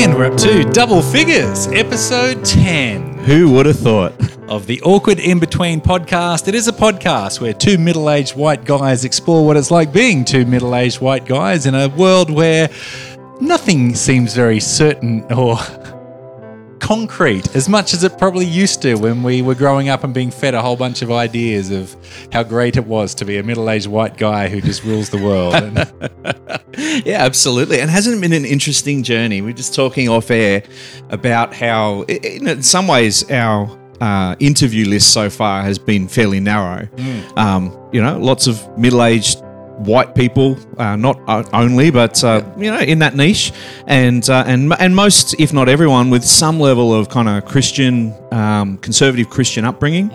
And we're up to Double Figures, episode 10 Who would have thought? of the Awkward In Between podcast. It is a podcast where two middle aged white guys explore what it's like being two middle aged white guys in a world where nothing seems very certain or concrete as much as it probably used to when we were growing up and being fed a whole bunch of ideas of how great it was to be a middle aged white guy who just rules the world. Yeah, absolutely. And hasn't it been an interesting journey? We're just talking off air about how, in some ways, our uh, interview list so far has been fairly narrow. Um, you know, lots of middle aged white people, uh, not only, but uh, you know, in that niche, and uh, and and most, if not everyone, with some level of kind of Christian, um, conservative Christian upbringing,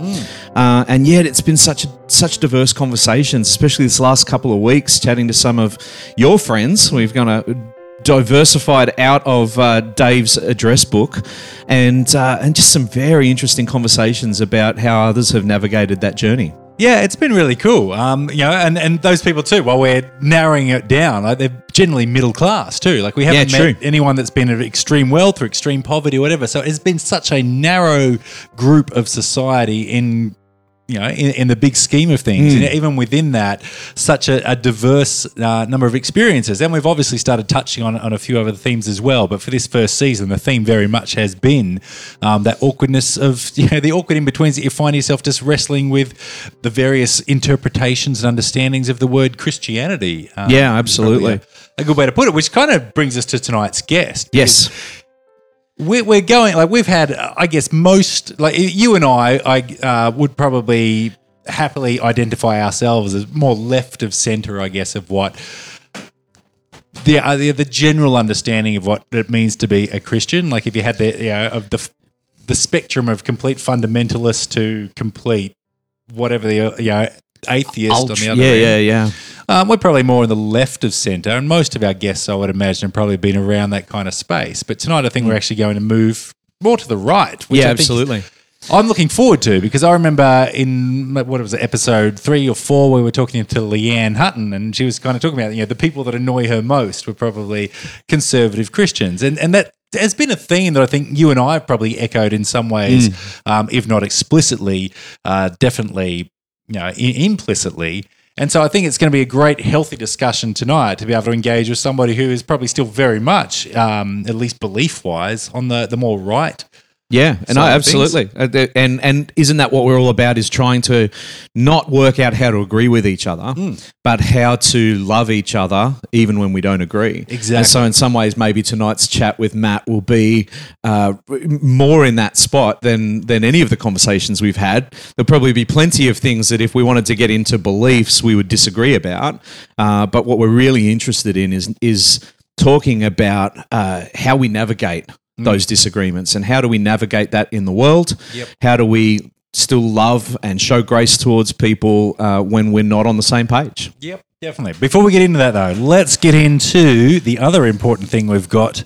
uh, and yet it's been such a, such diverse conversations, especially this last couple of weeks, chatting to some of your friends. We've gone to diversified out of uh, Dave's address book, and uh, and just some very interesting conversations about how others have navigated that journey. Yeah, it's been really cool. Um, you know, and, and those people too, while we're narrowing it down, like they're generally middle class too. Like we haven't Yeah, met anyone that's been of extreme wealth or extreme poverty or whatever. So it's been such a narrow group of society in you know, in, in the big scheme of things, Hmm. and even within that, such a, a diverse uh, number of experiences. And we've obviously started touching on, on a few other themes as well. But for this first season, the theme very much has been um, that awkwardness of, you know, the awkward in betweens that you find yourself just wrestling with the various interpretations and understandings of the word Christianity. Um, Yeah, absolutely. A, a good way to put it, which kind of brings us to tonight's guest. Yes. We're, we're going like we've had, uh, I guess, most like you and I, I uh, would probably happily identify ourselves as more left of center, I guess, of what the uh, the, the general understanding of what it means to be a Christian. Like if you had the you know, of the the spectrum of complete fundamentalist to complete whatever the uh, you know atheist on the other yeah, end. yeah, yeah. Um, we're probably more in the left of centre, and most of our guests, I would imagine, have probably been around that kind of space. But tonight, I think we're actually going to move more to the right. Which Yeah, I absolutely. I'm looking forward to because I remember in what was it, episode three or four, we were talking to Leanne Hutton, and she was kind of talking about you know the people that annoy her most were probably conservative Christians, and and that has been a theme that I think you and I have probably echoed in some ways, um, if not explicitly, uh, definitely you know I- implicitly. And so I think it's going to be a great, healthy discussion tonight to be able to engage with somebody who is probably still very much, um, at least belief-wise, on the the more right Yeah, and I, things. absolutely. Uh, And and isn't that what we're all about? Is trying to not work out how to agree with each other, Hmm. but how to love each other even when we don't agree. Exactly. And so, in some ways, maybe tonight's chat with Matt will be uh, more in that spot than than any of the conversations we've had. There'll probably be plenty of things that if we wanted to get into beliefs, we would disagree about. Uh, but what we're really interested in is is talking about uh, how we navigate those disagreements and how do we navigate that in the world? Yep. How do we still love and show grace towards people uh, when we're not on the same page? Yep, definitely. Before we get into that, though, let's get into the other important thing we've got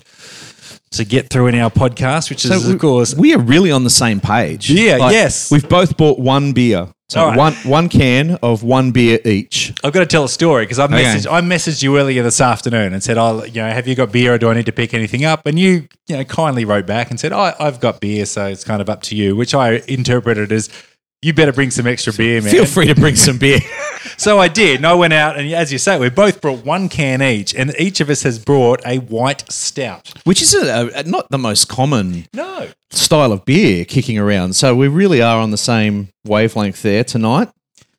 to get through in our podcast, which is, we- of course, we are really on the same page. Yeah, yes. We've both bought one beer. So right. one one can of one beer each. I've got to tell a story because I Okay. messaged I messaged you earlier this afternoon and said, "Oh, you know, have you got beer or do I need to pick anything up?" And you, you know, kindly wrote back and said, "I I've got beer, so it's kind of up to you," which I interpreted as. You better bring some extra beer, man. Feel free to bring some beer. So I did, and I went out, and as you say, we both brought one can each, and each of us has brought a white stout. Which is a, a, not the most common No, style of beer kicking around. So we really are on the same wavelength there tonight.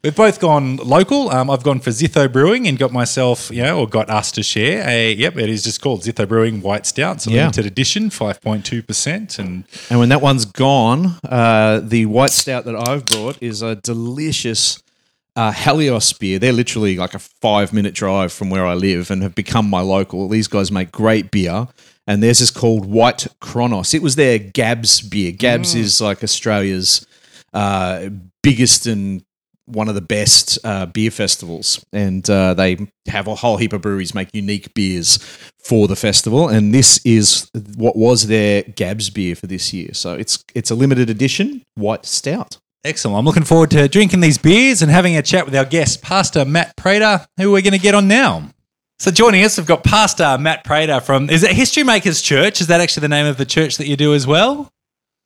We've both gone local. Um, I've gone for Zytho Brewing and got myself, you know, or got us to share a. Yep, it is just called Zytho Brewing White Stout. It's a Yeah. limited edition, five point two percent, and And when that one's gone, uh, the white stout that I've brought is a delicious uh, Helios beer. They're literally like a five minute drive from where I live and have become my local. These guys make great beer. And theirs is called White Kronos. It was their Gabs beer. Gabs is like Australia's uh, biggest and one of the best uh, beer festivals, and uh, they have a whole heap of breweries make unique beers for the festival. And this is what was their Gabs beer for this year. So it's it's a limited edition white stout. excellent. I'm looking forward to drinking these beers and having a chat with our guest, Pastor Matt Prater, who we're going to get on now. So joining us, we've got Pastor Matt Prater from, is it History Makers Church? Is that actually the name of the church that you do as well?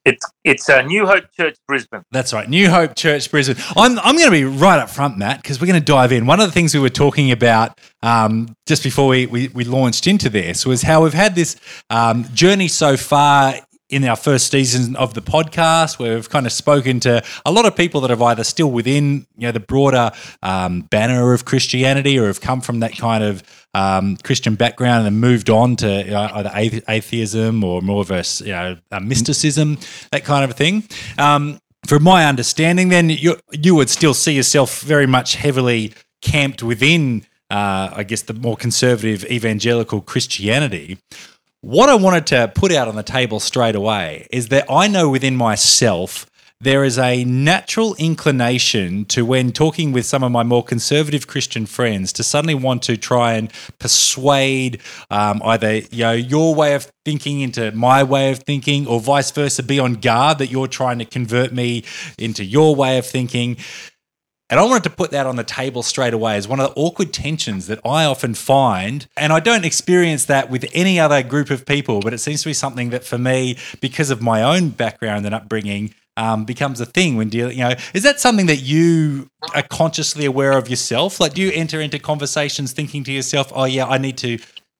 It's it's uh, New Hope Church Brisbane. That's right, New Hope Church Brisbane. I'm, I'm going to be right up front, Matt, because we're going to dive in. One of the things we were talking about um, just before we, we, we, launched into this was how we've had this um, journey so far in our first season of the podcast, where we've kind of spoken to a lot of people that have either still within you know the broader um, banner of Christianity or have come from that kind of um, Christian background and then moved on to you know, either atheism or more of a, you know, a mysticism, that kind of thing. Um, from my understanding, then you you would still see yourself very much heavily camped within, uh, I guess, the more conservative evangelical Christianity. What I wanted to put out on the table straight away is that I know within myself there is a natural inclination to when talking with some of my more conservative Christian friends to suddenly want to try and persuade um, either you know your way of thinking into my way of thinking or vice versa be on guard that you're trying to convert me into your way of thinking and I wanted to put that on the table straight away as one of the awkward tensions that I often find. And I don't experience that with any other group of people, but it seems to be something that for me, because of my own background and upbringing, um, becomes a thing when dealing. You know, is that something that you are consciously aware of yourself? Like, do you enter into conversations thinking to yourself, "Oh yeah, I need to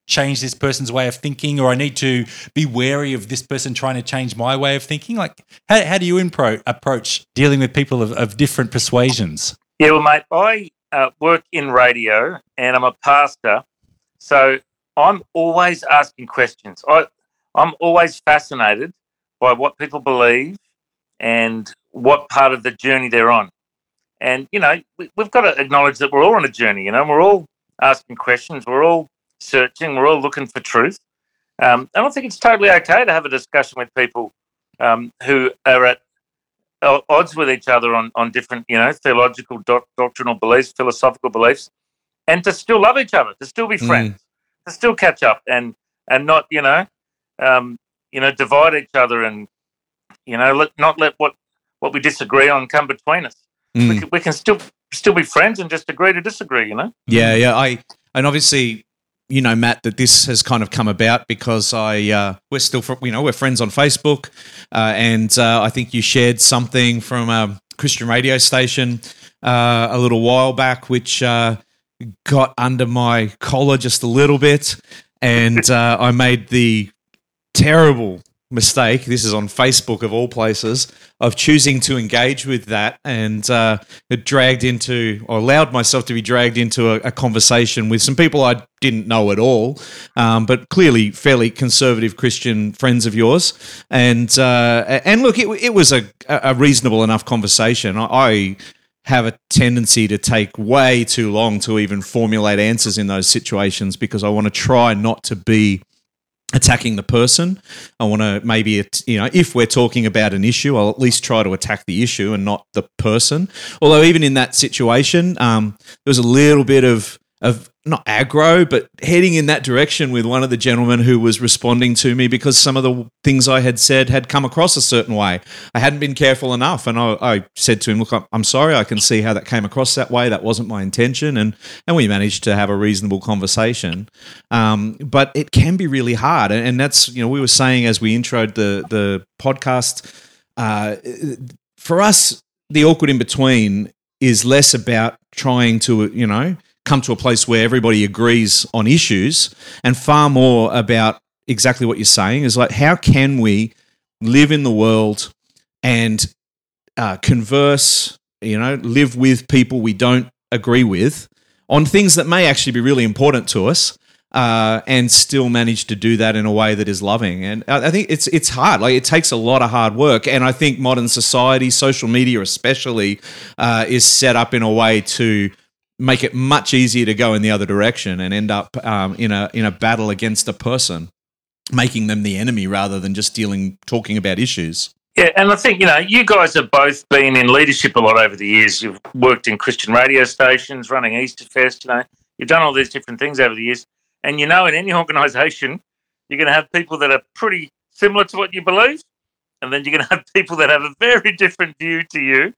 change this person's way of thinking or I need to be wary of this person trying to change my way of thinking? Like, how, how do you impro- approach dealing with people of, of different persuasions? Yeah, well, mate, I uh, work in radio and I'm a pastor. So I'm always asking questions. I, I'm always fascinated by what people believe and what part of the journey they're on. And, you know, we, have got to acknowledge that we're all on a journey, you know, we're all asking questions, we're all searching, we're all looking for truth. Um, and I think it's totally okay to have a discussion with people um, who are at odds with each other on, on different, you know, theological, doc- doctrinal beliefs, philosophical beliefs, and to still love each other, to still be mm. friends, mm. to still catch up, and and not, you know, um, you know, divide each other, and you know, let, not let what what we disagree on come between us. Mm. We, can, we can still still be friends and just agree to disagree. You know. Yeah, yeah. I and obviously you know, Matt, that this has kind of come about because I uh, we're still you know we're friends on Facebook, uh, and uh, I think you shared something from a Christian radio station uh, a little while back, which uh, got under my collar just a little bit, and uh, I made the terrible mistake. This is on Facebook of all places of choosing to engage with that, and uh, it dragged into or allowed myself to be dragged into a, a conversation with some people I didn't know at all, um, but clearly fairly conservative Christian friends of yours. And uh, and look, it, it was a, a reasonable enough conversation. I, I have a tendency to take way too long to even formulate answers in those situations because I want to try not to be attacking the person. I want to maybe, you know, if we're talking about an issue, I'll at least try to attack the issue and not the person. Although, even in that situation, um, there was a little bit of of not aggro, but heading in that direction with one of the gentlemen who was responding to me because some of the things I had said had come across a certain way. I hadn't been careful enough, and I, I said to him, "Look, I'm sorry. I can see how that came across that way. That wasn't my intention." And and we managed to have a reasonable conversation. Um, but it can be really hard, and, and, that's you know we were saying as we introed the the podcast. Uh, for us, the awkward in between is less about trying to you know come to a place where everybody agrees on issues and far more about exactly what you're saying is like how can we live in the world and uh, converse you know live with people we don't agree with on things that may actually be really important to us uh, and still manage to do that in a way that is loving. And I think it's it's hard. Like it takes a lot of hard work. And I think modern society, social media especially, uh, is set up in a way to make it much easier to go in the other direction and end up um, in a in a battle against a person, making them the enemy rather than just dealing talking about issues. Yeah, and I think you know you guys have both been in leadership a lot over the years. You've worked in Christian radio stations, running Easterfest. You know, you've done all these different things over the years, and you know, in any organisation, you're going to have people that are pretty similar to what you believe, and then you're going to have people that have a very different view to you.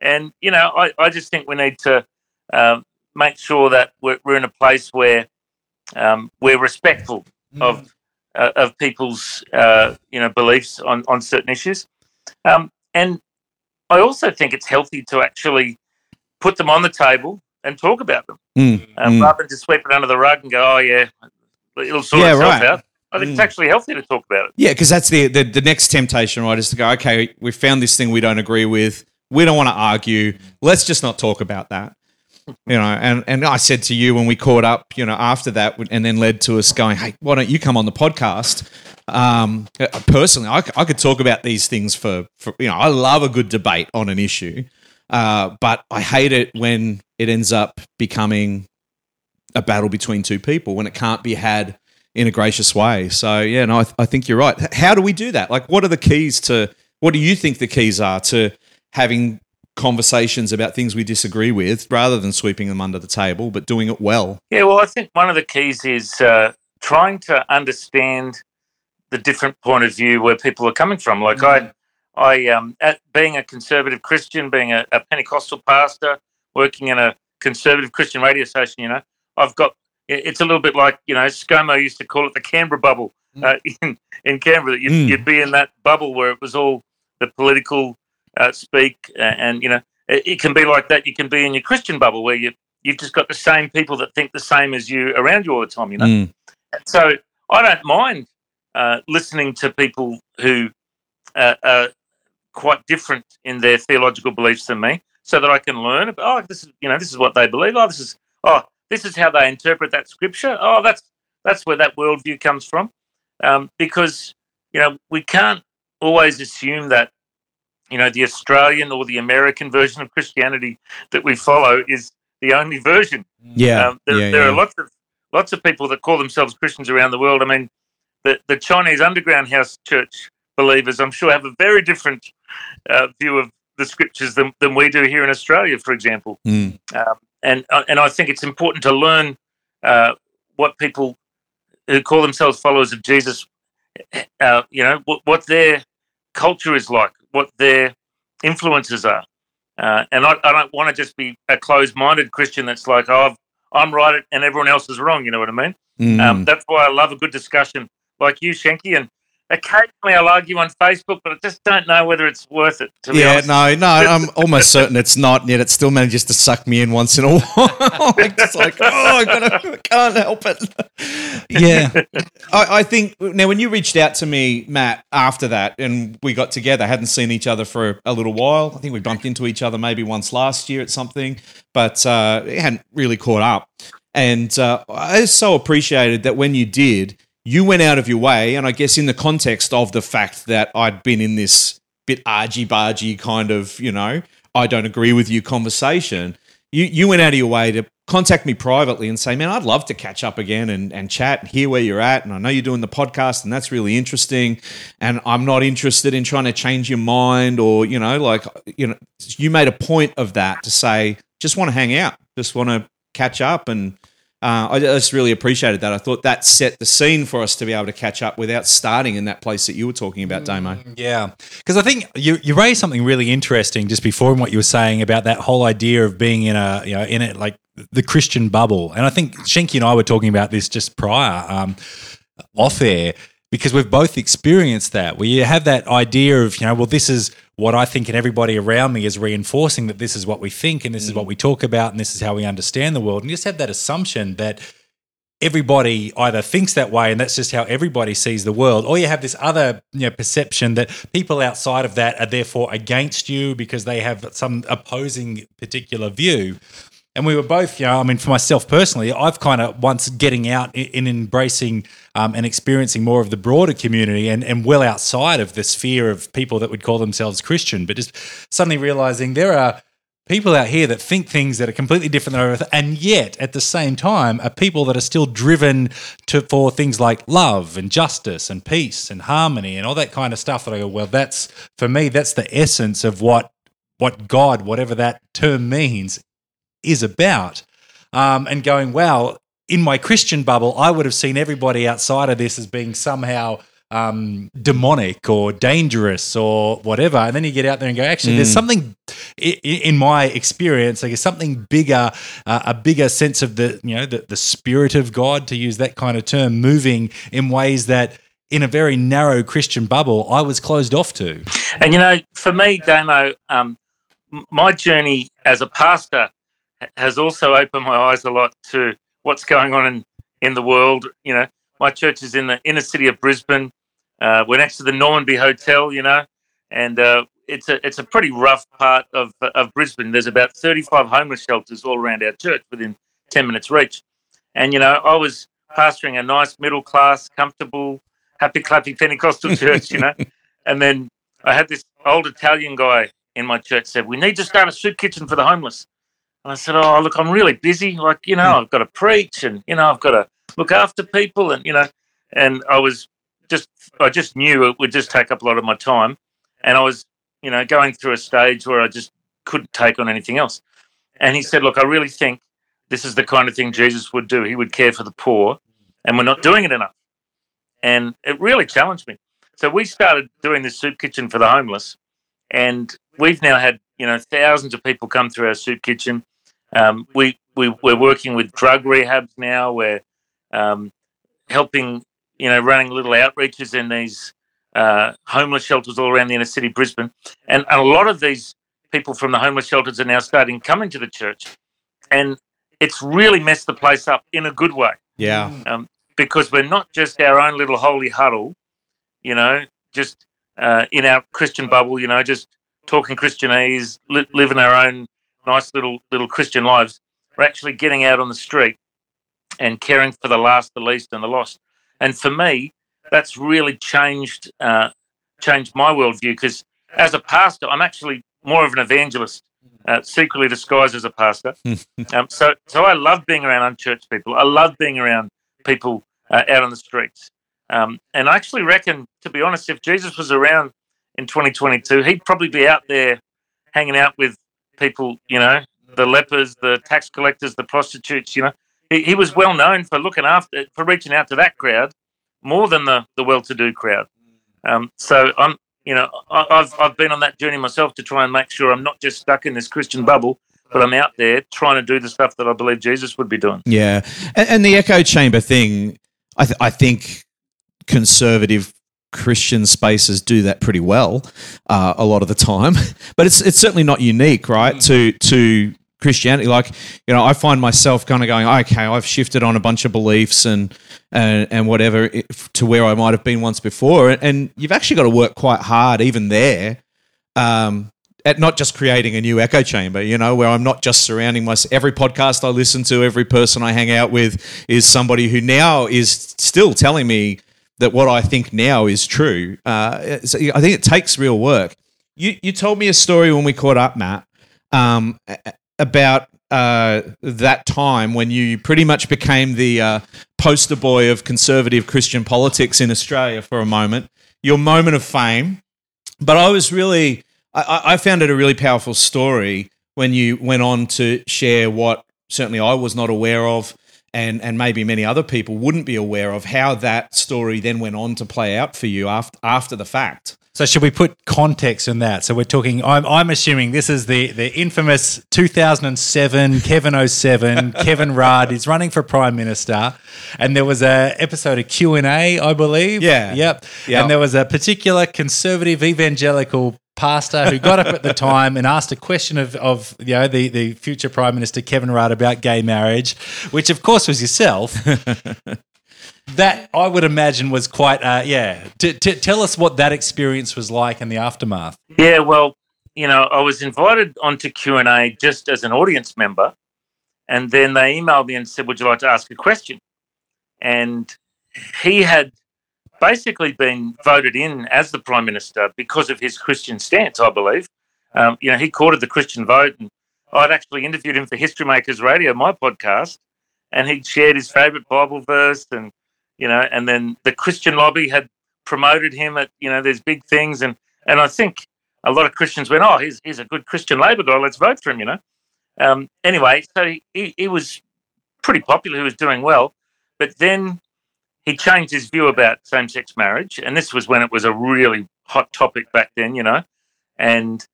And you know, I, I just think we need to um, make sure that we're, we're, in a place where um, we're respectful of uh, of people's uh, you know beliefs on on certain issues, um, and I also think it's healthy to actually put them on the table and talk about them, Mm, um, mm. rather than just sweep it under the rug and go, "Oh yeah, it'll sort Yeah, itself right. out." I think it's Mm. actually healthy to talk about it. Yeah, because that's the, the the next temptation, right? Is to go, okay, we found this thing we don't agree with. We don't want to argue. Let's just not talk about that. You know, and and I said to you when we caught up, you know, after that, and then led to us going, hey, why don't you come on the podcast? Um, personally, I could talk about these things for, for you know, I love a good debate on an issue, uh, but I hate it when it ends up becoming a battle between two people when it can't be had in a gracious way. So yeah, no, I, th- I think you're right. How do we do that? Like, what are the keys to? What do you think the keys are to having conversations about things we disagree with, rather than sweeping them under the table, but doing it well? Yeah, well, I think one of the keys is uh, trying to understand the different point of view where people are coming from. Like I, I, um, at, being a conservative Christian, being a, a Pentecostal pastor, working in a conservative Christian radio station, you know, I've got. It's a little bit like you know, ScoMo used to call it the Canberra bubble uh, in in Canberra. That you'd, Mm. you'd be in that bubble where it was all the political uh, speak, uh, and you know, it, it can be like that. You can be in your Christian bubble where you you've just got the same people that think the same as you around you all the time. You know, Mm, so I don't mind uh, listening to people who uh, are quite different in their theological beliefs than me, so that I can learn. About, oh, this is you know this is what they believe. Oh, this is oh this is how they interpret that scripture. Oh, that's that's where that worldview comes from. Um, because you know we can't always assume that you know the Australian or the American version of Christianity that we follow is the only version. yeah, Um, there, yeah, there yeah. are lots of lots of people that call themselves Christians around the world. I mean, the the Chinese underground house church believers, I'm sure, have a very different uh, view of the scriptures than, than we do here in Australia, for example. Mm, Um, and uh, and I think it's important to learn uh, what people who call themselves followers of Jesus, uh, you know, what, what their culture is like, what their influences are. Uh, and I, I don't want to just be a closed-minded Christian that's like, oh, I've, I'm right and everyone else is wrong. You know what I mean? mm. Um, that's why I love a good discussion like you, Shanky. And occasionally I'll argue on Facebook, but I just don't know whether it's worth it. Yeah, no, no, I'm almost certain it's not, and yet it still manages to suck me in once in a while. it's like, oh, I gotta, I can't help it. Yeah, I, I think now when you reached out to me, Matt, after that, and we got together, hadn't seen each other for a little while. I think we bumped into each other maybe once last year at something, but uh, it hadn't really caught up. And uh, I so appreciated that when you did, you went out of your way, and I guess in the context of the fact that I'd been in this bit argy bargy kind of, you know, I don't agree with you conversation. You you went out of your way to contact me privately and say, man, I'd love to catch up again and, and chat and hear where you're at. And I know you're doing the podcast and that's really interesting. And I'm not interested in trying to change your mind or, you know, like, you know, you made a point of that to say, just want to hang out, just want to catch up. And uh, I just really appreciated that. I thought that set the scene for us to be able to catch up without starting in that place that you were talking about, Damo. Yeah, because I think you you raised something really interesting just before in what you were saying about that whole idea of being in a you know in it like the Christian bubble, and I think Shanky and I were talking about this just prior um, off air because we've both experienced that where you have that idea of you know well this is what I think and everybody around me is reinforcing that this is what we think and this is mm. what we talk about and this is how we understand the world. And you just have that assumption that everybody either thinks that way and that's just how everybody sees the world or you have this other you know perception that people outside of that are therefore against you because they have some opposing particular view and we were both you know i mean for myself personally i've kind of once getting out in embracing um, and experiencing more of the broader community and, and well outside of the sphere of people that would call themselves christian but just suddenly realizing there are people out here that think things that are completely different than others, and yet at the same time are people that are still driven to for things like love and justice and peace and harmony and all that kind of stuff. That I go, well, that's for me, that's the essence of what what God, whatever that term means, is about. Um, and going, wow, in my Christian bubble, I would have seen everybody outside of this as being somehow um, demonic or dangerous or whatever. And then you get out there and go, actually, there's something i- i- in my experience, like something bigger, uh, a bigger sense of the, you know, the, the spirit of God, to use that kind of term, moving in ways that in a very narrow Christian bubble, I was closed off to. And you know, for me, Damo, um, my journey as a pastor ha- has also opened my eyes a lot to what's going on in, in the world. You know, my church is in the inner city of Brisbane. Uh, we're next to the Normanby Hotel, you know, and uh, it's a it's a pretty rough part of of Brisbane. There's about 35 homeless shelters all around our church within 10 minutes reach. And you know, I was pastoring a nice middle class, comfortable, happy clappy Pentecostal church, you know, and then I had this old Italian guy in my church said, "We need to start a soup kitchen for the homeless." And I said, "Oh, look, I'm really busy. Like, you know, hmm. I've got to preach, and you know, I've got to look after people, and you know." And I was just, I just knew it would just take up a lot of my time, and I was, you know, going through a stage where I just couldn't take on anything else. And he said, "Look, I really think this is the kind of thing Jesus would do. He would care for the poor, and we're not doing it enough." And it really challenged me. So we started doing this soup kitchen for the homeless, and we've now had you know thousands of people come through our soup kitchen. Um, we we we're working with drug rehabs now. We're um, helping you know running little outreaches in these uh, homeless shelters all around the inner city Brisbane, and, and a lot of these people from the homeless shelters are now starting coming to the church, and it's really messed the place up in a good way Yeah. um, because we're not just our own little holy huddle, you know, just uh, in our Christian bubble, you know, just talking Christianese, li- living our own nice little little Christian lives. We're actually getting out on the street and caring for the last, the least, and the lost. And for me, that's really changed uh, changed my worldview because as a pastor, I'm actually more of an evangelist, uh, secretly disguised as a pastor. um, so, so I love being around unchurched people. I love being around people uh, out on the streets. Um, and I actually reckon, to be honest, if Jesus was around in 2022, he'd probably be out there hanging out with people, you know, the lepers, the tax collectors, the prostitutes, you know. He, he was well known for looking after, for reaching out to that crowd more than the, the well to do crowd. Um, so I'm, you know, I, I've, I've been on that journey myself to try and make sure I'm not just stuck in this Christian bubble, but I'm out there trying to do the stuff that I believe Jesus would be doing. Yeah, and, and the echo chamber thing, I, th- I think conservative Christian spaces do that pretty well uh, a lot of the time, but it's it's certainly not unique, right? To to Christianity, like you know, I find myself kind of going, okay, I've shifted on a bunch of beliefs and and and whatever if- to where I might have been once before, and, and you've actually got to work quite hard even there. Um, at not just creating a new echo chamber, you know, where I'm not just surrounding myself. Every podcast I listen to, every person I hang out with is somebody who now is still telling me that what I think now is true. Uh, so I think it takes real work. You you told me a story when we caught up, Matt, um, about uh, that time when you pretty much became the uh, poster boy of conservative Christian politics in Australia for a moment. Your moment of fame, but I was really I- I, I found it a really powerful story when you went on to share what certainly I was not aware of, and and maybe many other people wouldn't be aware of how that story then went on to play out for you after after the fact. So should we put context in that? So we're talking. I'm, I'm assuming this is the the infamous 2007 Kevin 07 Kevin oh Rudd. He's running for prime minister, and there was a episode of Q and A, I believe. Yeah. Yep. Yeah. And there was a particular conservative evangelical pastor who got up at the time and asked a question of, of you know the, the future prime minister Kevin Rudd about gay marriage, which of course was yourself. that I would imagine was quite uh, yeah. T- t- tell us what that experience was like in the aftermath. Yeah, well, you know, I was invited onto Q and A just as an audience member, and then they emailed me and said, "Would you like to ask a question?" And he had basically been voted in as the prime minister because of his Christian stance, I believe. Um, you know, he courted the Christian vote, and I'd actually interviewed him for History Makers Radio, my podcast, and he'd shared his favourite Bible verse, and you know, and then the Christian lobby had promoted him at you know, there's big things, and and I think a lot of Christians went, oh, he's, he's a good Christian Labor guy, let's vote for him, you know. Um, anyway, so he, he was pretty popular, he was doing well, but then he changed his view about same-sex marriage, and this was when it was a really hot topic back then, you know. And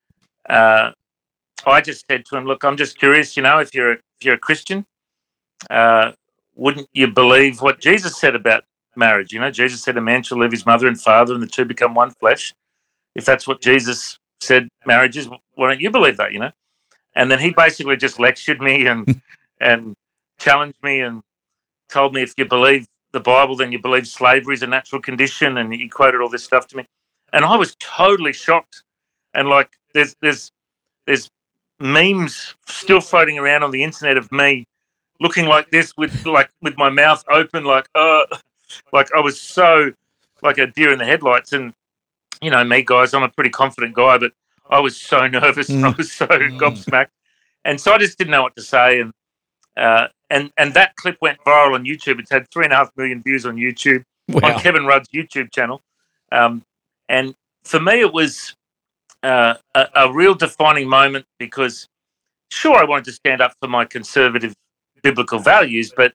uh, I just said to him, "Look, I'm just curious, you know, if you're a, if you're a Christian, uh, wouldn't you believe what Jesus said about marriage? You know, Jesus said a man shall leave his mother and father, and the two become one flesh. If that's what Jesus said marriage is, why don't you believe that? You know?" And then he basically just lectured me and and challenged me and told me if you believe the Bible, then you believe slavery is a natural condition, and he quoted all this stuff to me, and I was totally shocked. And like, there's there's there's memes still floating around on the internet of me looking like this with like with my mouth open, like uh, like I was so like a deer in the headlights. And you know me, guys, I'm a pretty confident guy, but I was so nervous, mm. I was so mm. gobsmacked, and so I just didn't know what to say. And uh, and and that clip went viral on YouTube. It's had three and a half million views on YouTube wow. on Kevin Rudd's YouTube channel. Um, and for me, it was uh, a, a, real defining moment because, sure, I wanted to stand up for my conservative biblical values, but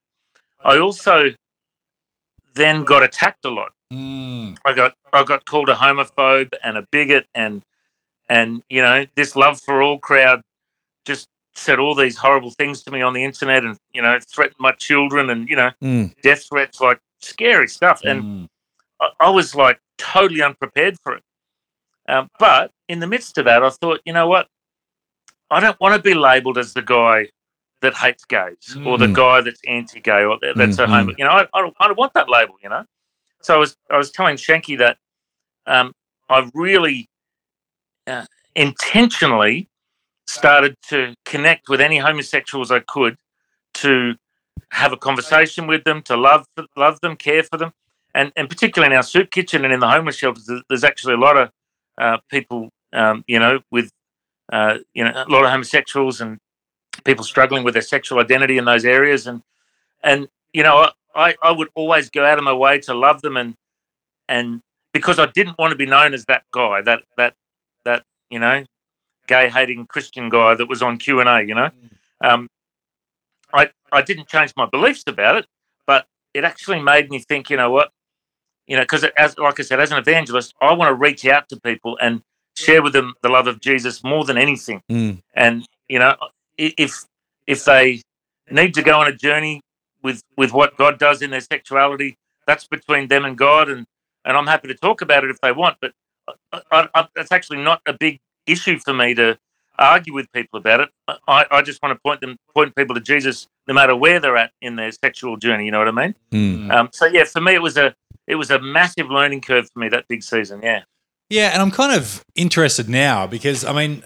I also then got attacked a lot. Mm. I got I got called a homophobe and a bigot, and and you know this love for all crowd just said all these horrible things to me on the internet and you know threatened my children and you know mm. death threats like scary stuff and mm. I, I, was like totally unprepared for it um, but in the midst of that i thought you know what i don't want to be labeled as the guy that hates gays mm. or the mm. guy that's anti-gay or that's mm-hmm. a homo you know I, I, don't, I don't want that label you know so i was i was telling shanky that um, i really uh, intentionally started to connect with any homosexuals I could to have a conversation with them, to love love them, care for them, and and particularly in our soup kitchen and in the homeless shelters, there's actually a lot of uh, people, um, you know, with uh, you know a lot of homosexuals and people struggling with their sexual identity in those areas, and and you know I I would always go out of my way to love them and and because I didn't want to be known as that guy, that that that you know gay hating Christian guy that was on Q and A. You know, mm. um, I I didn't change my beliefs about it, but it actually made me think. You know what? You know, because as like I said, as an evangelist, I want to reach out to people and share with them the love of Jesus more than anything. Mm. And you know, if if they need to go on a journey with with what God does in their sexuality, that's between them and God, and and I'm happy to talk about it if they want. But I, I, I, that's actually not a big issue for me to argue with people about it. I, I just want to point them point people to Jesus no matter where they're at in their sexual journey. You know what I mean? Mm. Um, so yeah, for me it was a it was a massive learning curve for me that big season. Yeah. Yeah, and I'm kind of interested now because I mean,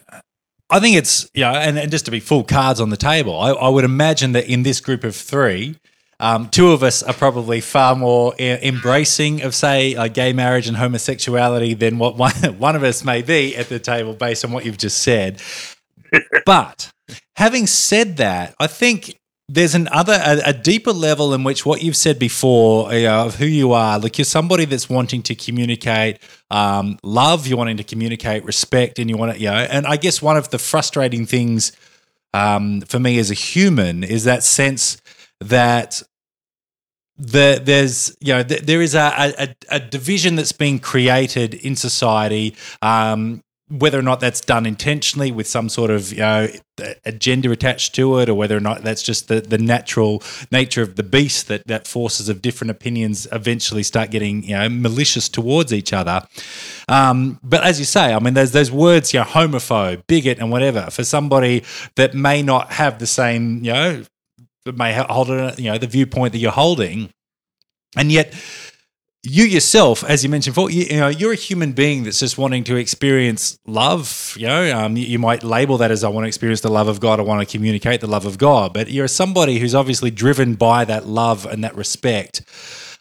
I think it's yeah, and, and just to be full cards on the table, I, I would imagine that in this group of three, um, two of us are probably far more embracing of, say, uh, gay marriage and homosexuality than what one, one of us may be at the table based on what you've just said. but having said that, I think there's another a, a, deeper level in which what you've said before you know, of who you are like you're somebody that's wanting to communicate um, love you're wanting to communicate respect and you want to you know and i guess one of the frustrating things um, for me as a human is that sense that the, there's you know th- there is a, a, a, division that's being created in society. Um, whether or not that's done intentionally with some sort of you know agenda attached to it, or whether or not that's just the, the natural nature of the beast that that forces of different opinions eventually start getting you know malicious towards each other. Um, but as you say, I mean, there's those words, you know, homophobe, bigot, and whatever for somebody that may not have the same you know may hold you know, the viewpoint that you're holding, and yet you yourself, as you mentioned before, you, you, know, you're a human being that's just wanting to experience love. You know, um, you, you, might label that as I want to experience the love of God. I want to communicate the love of God. But you're somebody who's obviously driven by that love and that respect.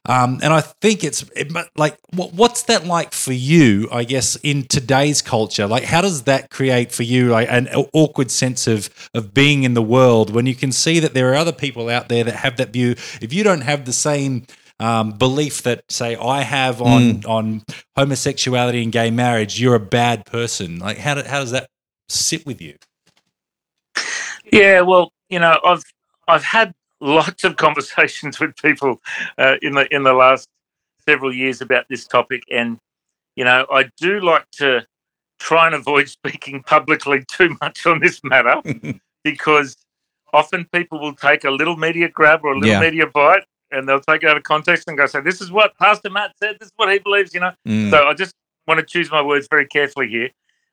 Um, and I think it's it, like, what, what's that like for you? I guess in today's culture, like, how does that create for you like an awkward sense of of being in the world when you can see that there are other people out there that have that view? If you don't have the same um, belief that, say, I have on mm. on homosexuality and gay marriage, you're a bad person. Like, how do, how does that sit with you? Yeah, well, you know, I've I've had lots of conversations with people uh, in the in the last several years about this topic, and you know, I do like to try and avoid speaking publicly too much on this matter because often people will take a little media grab or a little Yeah. media bite and they'll take it out of context and go say, "This is what Pastor Matt said. This is what he believes." You know. Mm. So I just want to choose my words very carefully here.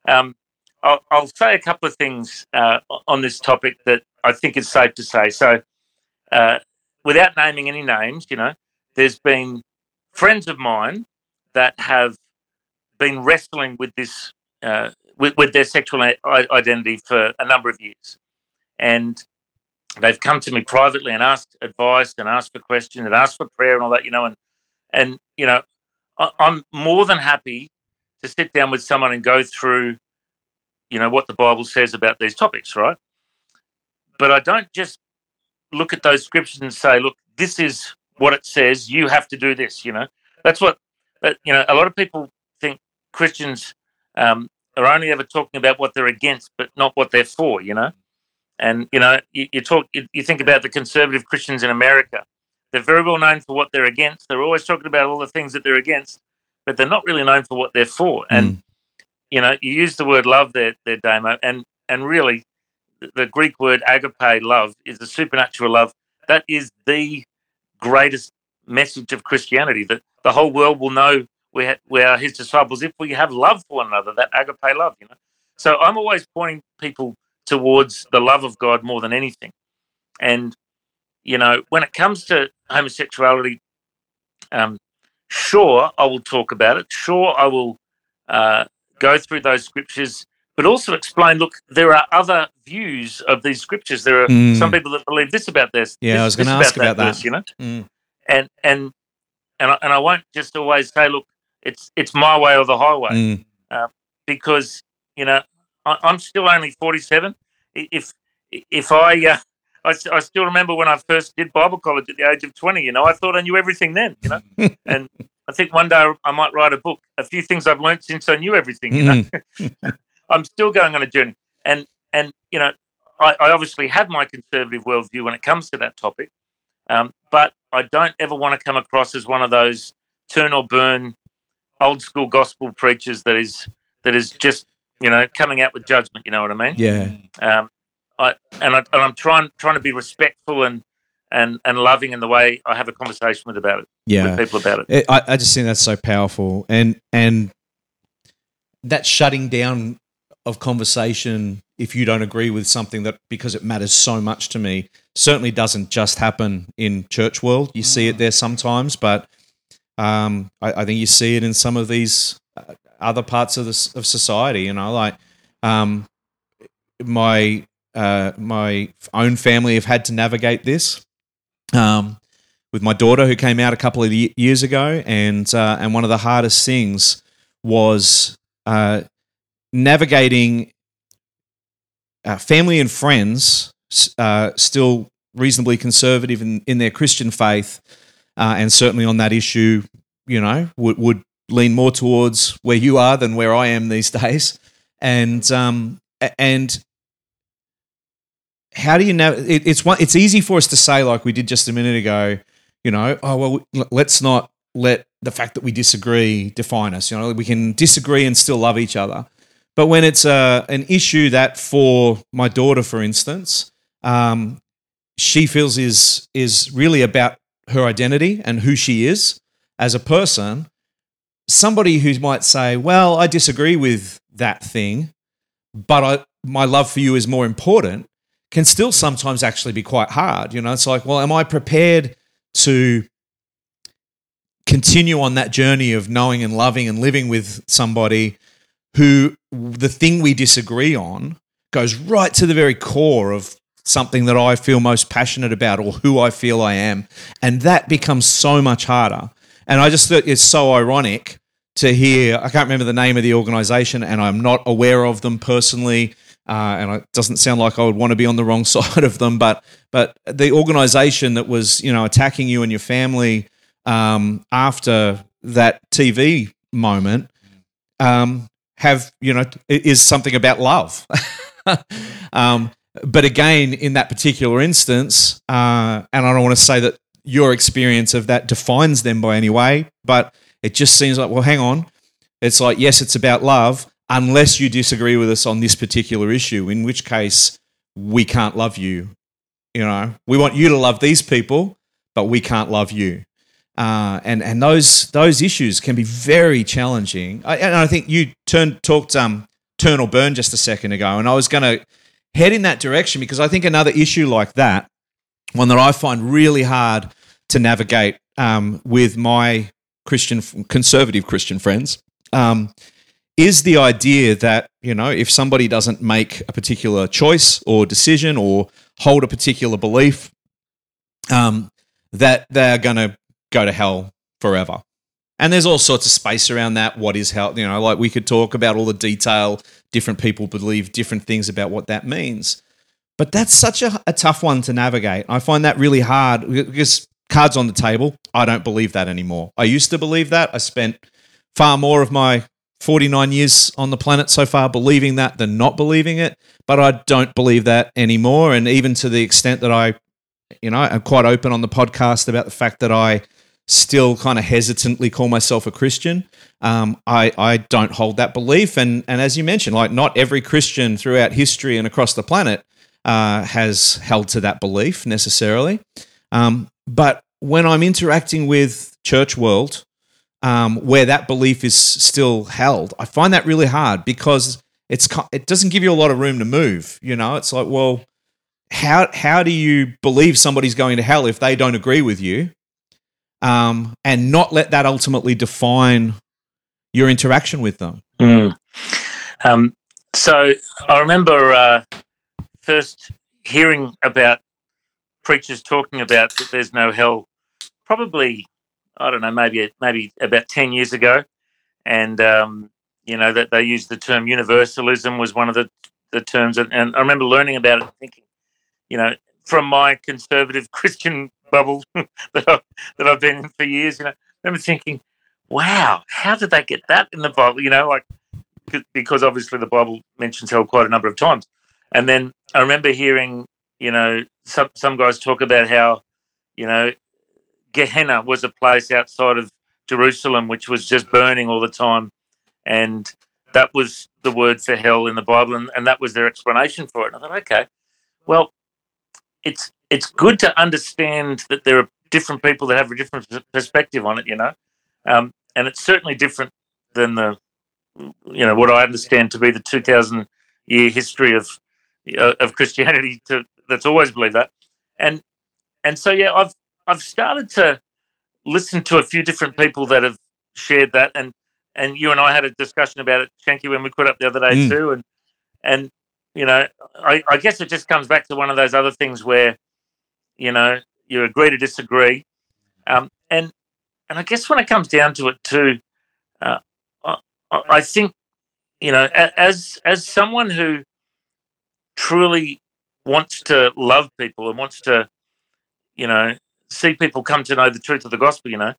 Um, I'll, I'll say a couple of things uh, on this topic that I think is safe to say. So, uh, without naming any names, you know, there's been friends of mine that have been wrestling with this, uh, with, with their sexual identity for a number of years, and they've come to me privately and asked advice and asked for questions and asked for prayer and all that, you know, and and you know, I- I'm more than happy to sit down with someone and go through, you know, what the Bible says about these topics, right? But I don't just look at those scriptures and say, look, this is what it says. You have to do this. You know, that's what you know. A lot of people think Christians um, are only ever talking about what they're against, but not what they're for. You know, and you know, you, you talk, you, you think about the conservative Christians in America. They're very well known for what they're against. They're always talking about all the things that they're against, but they're not really known for what they're for. And mm. you know, you use the word love there, there, Damo, and and really, the- the Greek word agape, love, is the supernatural love. That is the greatest message of Christianity. That the whole world will know we ha- we are His disciples if we have love for one another. That agape love, you know. So I'm always pointing people towards the love of God more than anything. And you know, when it comes to homosexuality, um, sure I will talk about it. Sure I will uh, go through those scriptures, but also explain. Look, there are other views of these scriptures. There are Mm. some people that believe this about this. Yeah, I was gonna ask about that. verse, you know, Mm. and and and I, and I won't just always say, look, it's it's my way or the highway Mm. because you know I, I'm still only 47. I- If if I, uh, I I still remember when I first did Bible college at the age of 20. You know, I thought I knew everything then. You know, and I think one day I might write a book. A few things I've learned since I knew everything. You know, Mm. I'm still going on a journey, and and you know, I, I obviously have my conservative worldview when it comes to that topic, um, but I don't ever want to come across as one of those turn or burn old school gospel preachers that is that is just you know coming out with judgment. You know what I mean? Yeah. Um, I and, I, and I'm trying trying to be respectful and and and loving in the way I have a conversation with about it Yeah. with people about it. It, I, I just think that's so powerful, and and that shutting down of conversation if you don't agree with something that because it matters so much to me certainly doesn't just happen in church world. You see it there sometimes, but um, I, I think you see it in some of these other parts of this of society. You know, like um, my uh, my own family have had to navigate this. Um, with my daughter who came out a couple of years ago, and uh, and one of the hardest things was uh, navigating uh, family and friends, uh, still reasonably conservative in, in their Christian faith, uh, and certainly on that issue, you know, would, would lean more towards where you are than where I am these days, and um, and how do you know? It, it's one. It's easy for us to say, like we did just a minute ago. You know, oh well, let's not let the fact that we disagree define us. You know, we can disagree and still love each other. But when it's a, an issue that, for my daughter, for instance, um, she feels is is really about her identity and who she is as a person, somebody who might say, "Well, I disagree with that thing, but I, my love for you is more important," can still sometimes actually be quite hard. You know, it's like, well, am I prepared to continue on that journey of knowing and loving and living with somebody who the thing we disagree on goes right to the very core of something that I feel most passionate about or who I feel I am. And that becomes so much harder. And I just thought it's so ironic to hear, I can't remember the name of the organization and I'm not aware of them personally. Uh, and it doesn't sound like I would want to be on the wrong side of them, but but the organization that was you know attacking you and your family um, after that TV moment um, have you know is something about love. um, but again, in that particular instance, uh, and I don't want to say that your experience of that defines them by any way, but it just seems like, well, hang on. It's like, yes, it's about love, unless you disagree with us on this particular issue, in which case we can't love you. You know, we want you to love these people, but we can't love you. Uh, and and those those issues can be very challenging. I, and I think you turned talked um turn or burn just a second ago, and I was going to head in that direction because I think another issue like that, one that I find really hard to navigate um, with my Christian conservative Christian friends, um, is the idea that you know if somebody doesn't make a particular choice or decision or hold a particular belief, um, that they're going to go to hell forever. And there's all sorts of space around that. What is hell? You know, like we could talk about all the detail. Different people believe different things about what that means. But that's such a, a tough one to navigate. I find that really hard because cards on the table, I don't believe that anymore. I used to believe that. I spent far more of my 49 years on the planet so far believing that than not believing it. But I don't believe that anymore. And even to the extent that I, you know, I'm quite open on the podcast about the fact that I still kind of hesitantly call myself a Christian. Um, I, I don't hold that belief. And, and as you mentioned, like not every Christian throughout history and across the planet uh, has held to that belief necessarily. Um, but when I'm interacting with church world, um, where that belief is still held, I find that really hard because it's it doesn't give you a lot of room to move. You know, it's like, well, how how do you believe somebody's going to hell if they don't agree with you? um, and not let that ultimately define your interaction with them. Mm. Um, so I remember uh, first hearing about preachers talking about that there's no hell, probably I don't know, maybe maybe about ten years ago, and um, you know that they used the term universalism was one of the the terms, and, and I remember learning about it, thinking, you know, from my conservative Christian bubble that, I, that I've been in for years. You know, I remember thinking, wow, how did they get that in the Bible? You know, like because obviously the Bible mentions hell quite a number of times. And then I remember hearing, you know, some some guys talk about how, you know, Gehenna was a place outside of Jerusalem which was just burning all the time, and that was the word for hell in the Bible, and, and that was their explanation for it. And I thought, okay, well, it's it's good to understand that there are different people that have a different perspective on it, you know, um, and it's certainly different than the, you know, what I understand to be the two thousand year history of of Christianity to, that's always believed that, and and so yeah, I've I've started to listen to a few different people that have shared that, and and you and I had a discussion about it, Shanky, when we put up the other day mm. too, and and you know, I, I guess it just comes back to one of those other things where you know, you agree to disagree. Um, and and I guess when it comes down to it too, uh, I, I think you know, as as someone who truly wants to love people and wants to, you know, see people come to know the truth of the gospel, you know,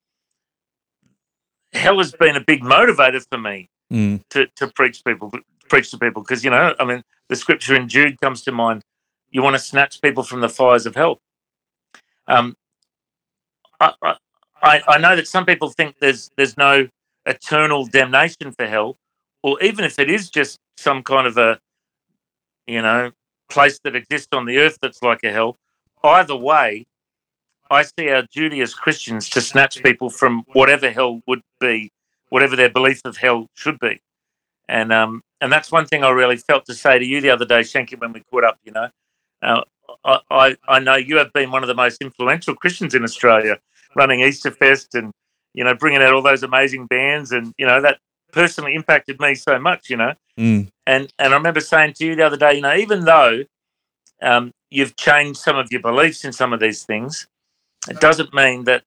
hell has been a big motivator for me mm. to to preach people preach to people because you know, I mean, the scripture in Jude comes to mind. You want to snatch people from the fires of hell. Um, I, I, I know that some people think there's there's no eternal damnation for hell, or even if it is just some kind of a, you know, place that exists on the earth that's like a hell. Either way, I see our duty as Christians to snatch people from whatever hell would be, whatever their belief of hell should be. And um, and that's one thing I really felt to say to you the other day, Shanky, when we caught up. You know, uh, I, I know you have been one of the most influential Christians in Australia, running Easterfest and you know bringing out all those amazing bands, and you know that personally impacted me so much. You know, mm. and and I remember saying to you the other day, you know, even though um, you've changed some of your beliefs in some of these things, it doesn't mean that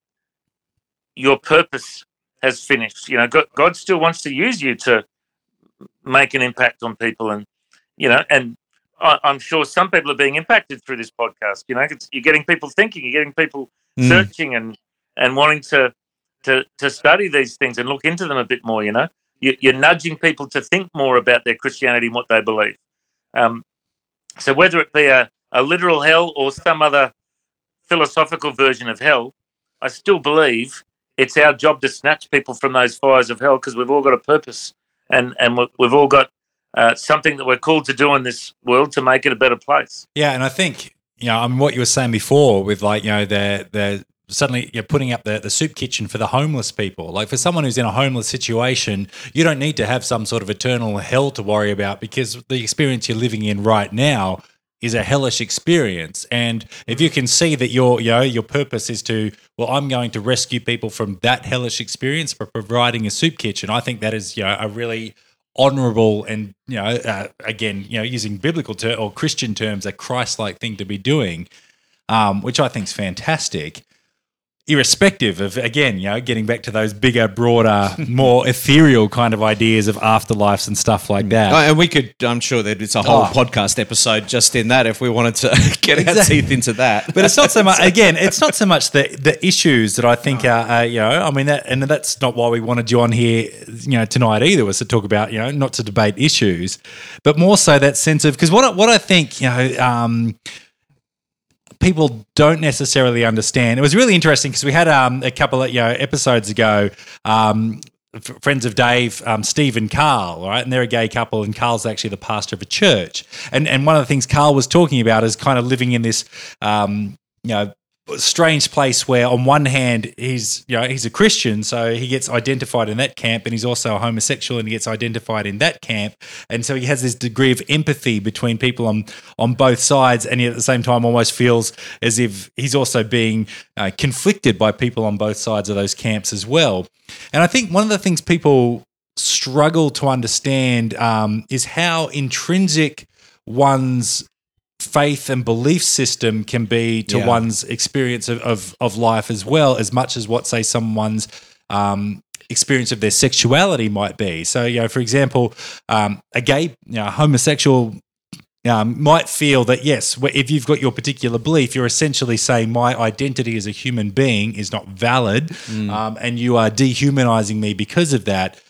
your purpose has finished. You know, God, God still wants to use you to make an impact on people, and you know, and I'm sure some people are being impacted through this podcast. You know, you're getting people thinking, you're getting people mm. searching and and wanting to to to study these things and look into them a bit more. You know, you, are nudging people to think more about their Christianity and what they believe. Um, So whether it be a, a literal hell or some other philosophical version of hell, I still believe it's our job to snatch people from those fires of hell because we've all got a purpose and and we've all got uh, something that we're called to do in this world to make it a better place. Yeah, and I think you know, I mean, what you were saying before with like you know the the suddenly you're putting up the, the soup kitchen for the homeless people. Like for someone who's in a homeless situation, you don't need to have some sort of eternal hell to worry about because the experience you're living in right now is a hellish experience. And if you can see that your you know your purpose is to well, I'm going to rescue people from that hellish experience by providing a soup kitchen. I think that is you know a really honorable and you know uh, again you know using biblical ter- or Christian terms a Christ-like thing to be doing, um, which I think is fantastic irrespective of again you know getting back to those bigger broader more ethereal kind of ideas of afterlives and stuff like that Oh, and we could, I'm sure that it's a whole Oh. podcast episode just in that if we wanted to get our teeth into that. but it's not so much again it's not so much the the issues that i think are, are you know i mean that and that's not why we wanted you on here you know tonight either was to talk about you know not to debate issues but more so that sense of because what I, what i think you know um people don't necessarily understand. It was really interesting because we had um, a couple of you know episodes ago. Um, friends of Dave, um, Steve and Carl, right? And they're a gay couple, and Carl's actually the pastor of a church. And and one of the things Carl was talking about is kind of living in this, um, you know. Strange place where, on one hand, he's you know he's a Christian, so he gets identified in that camp, and he's also a homosexual, and he gets identified in that camp, and so he has this degree of empathy between people on on both sides, and at the same time almost feels as if he's also being uh, conflicted by people on both sides of those camps as well. And I think one of the things people struggle to understand um, is how intrinsic one's faith and belief system can be to Yeah. one's experience of, of, of life as well, as much as what, say, someone's um, experience of their sexuality might be. So, you know, for example, um, a gay, you know, homosexual um, might feel that yes, if you've got your particular belief, you're essentially saying my identity as a human being is not valid, um, and you are dehumanizing me because of that.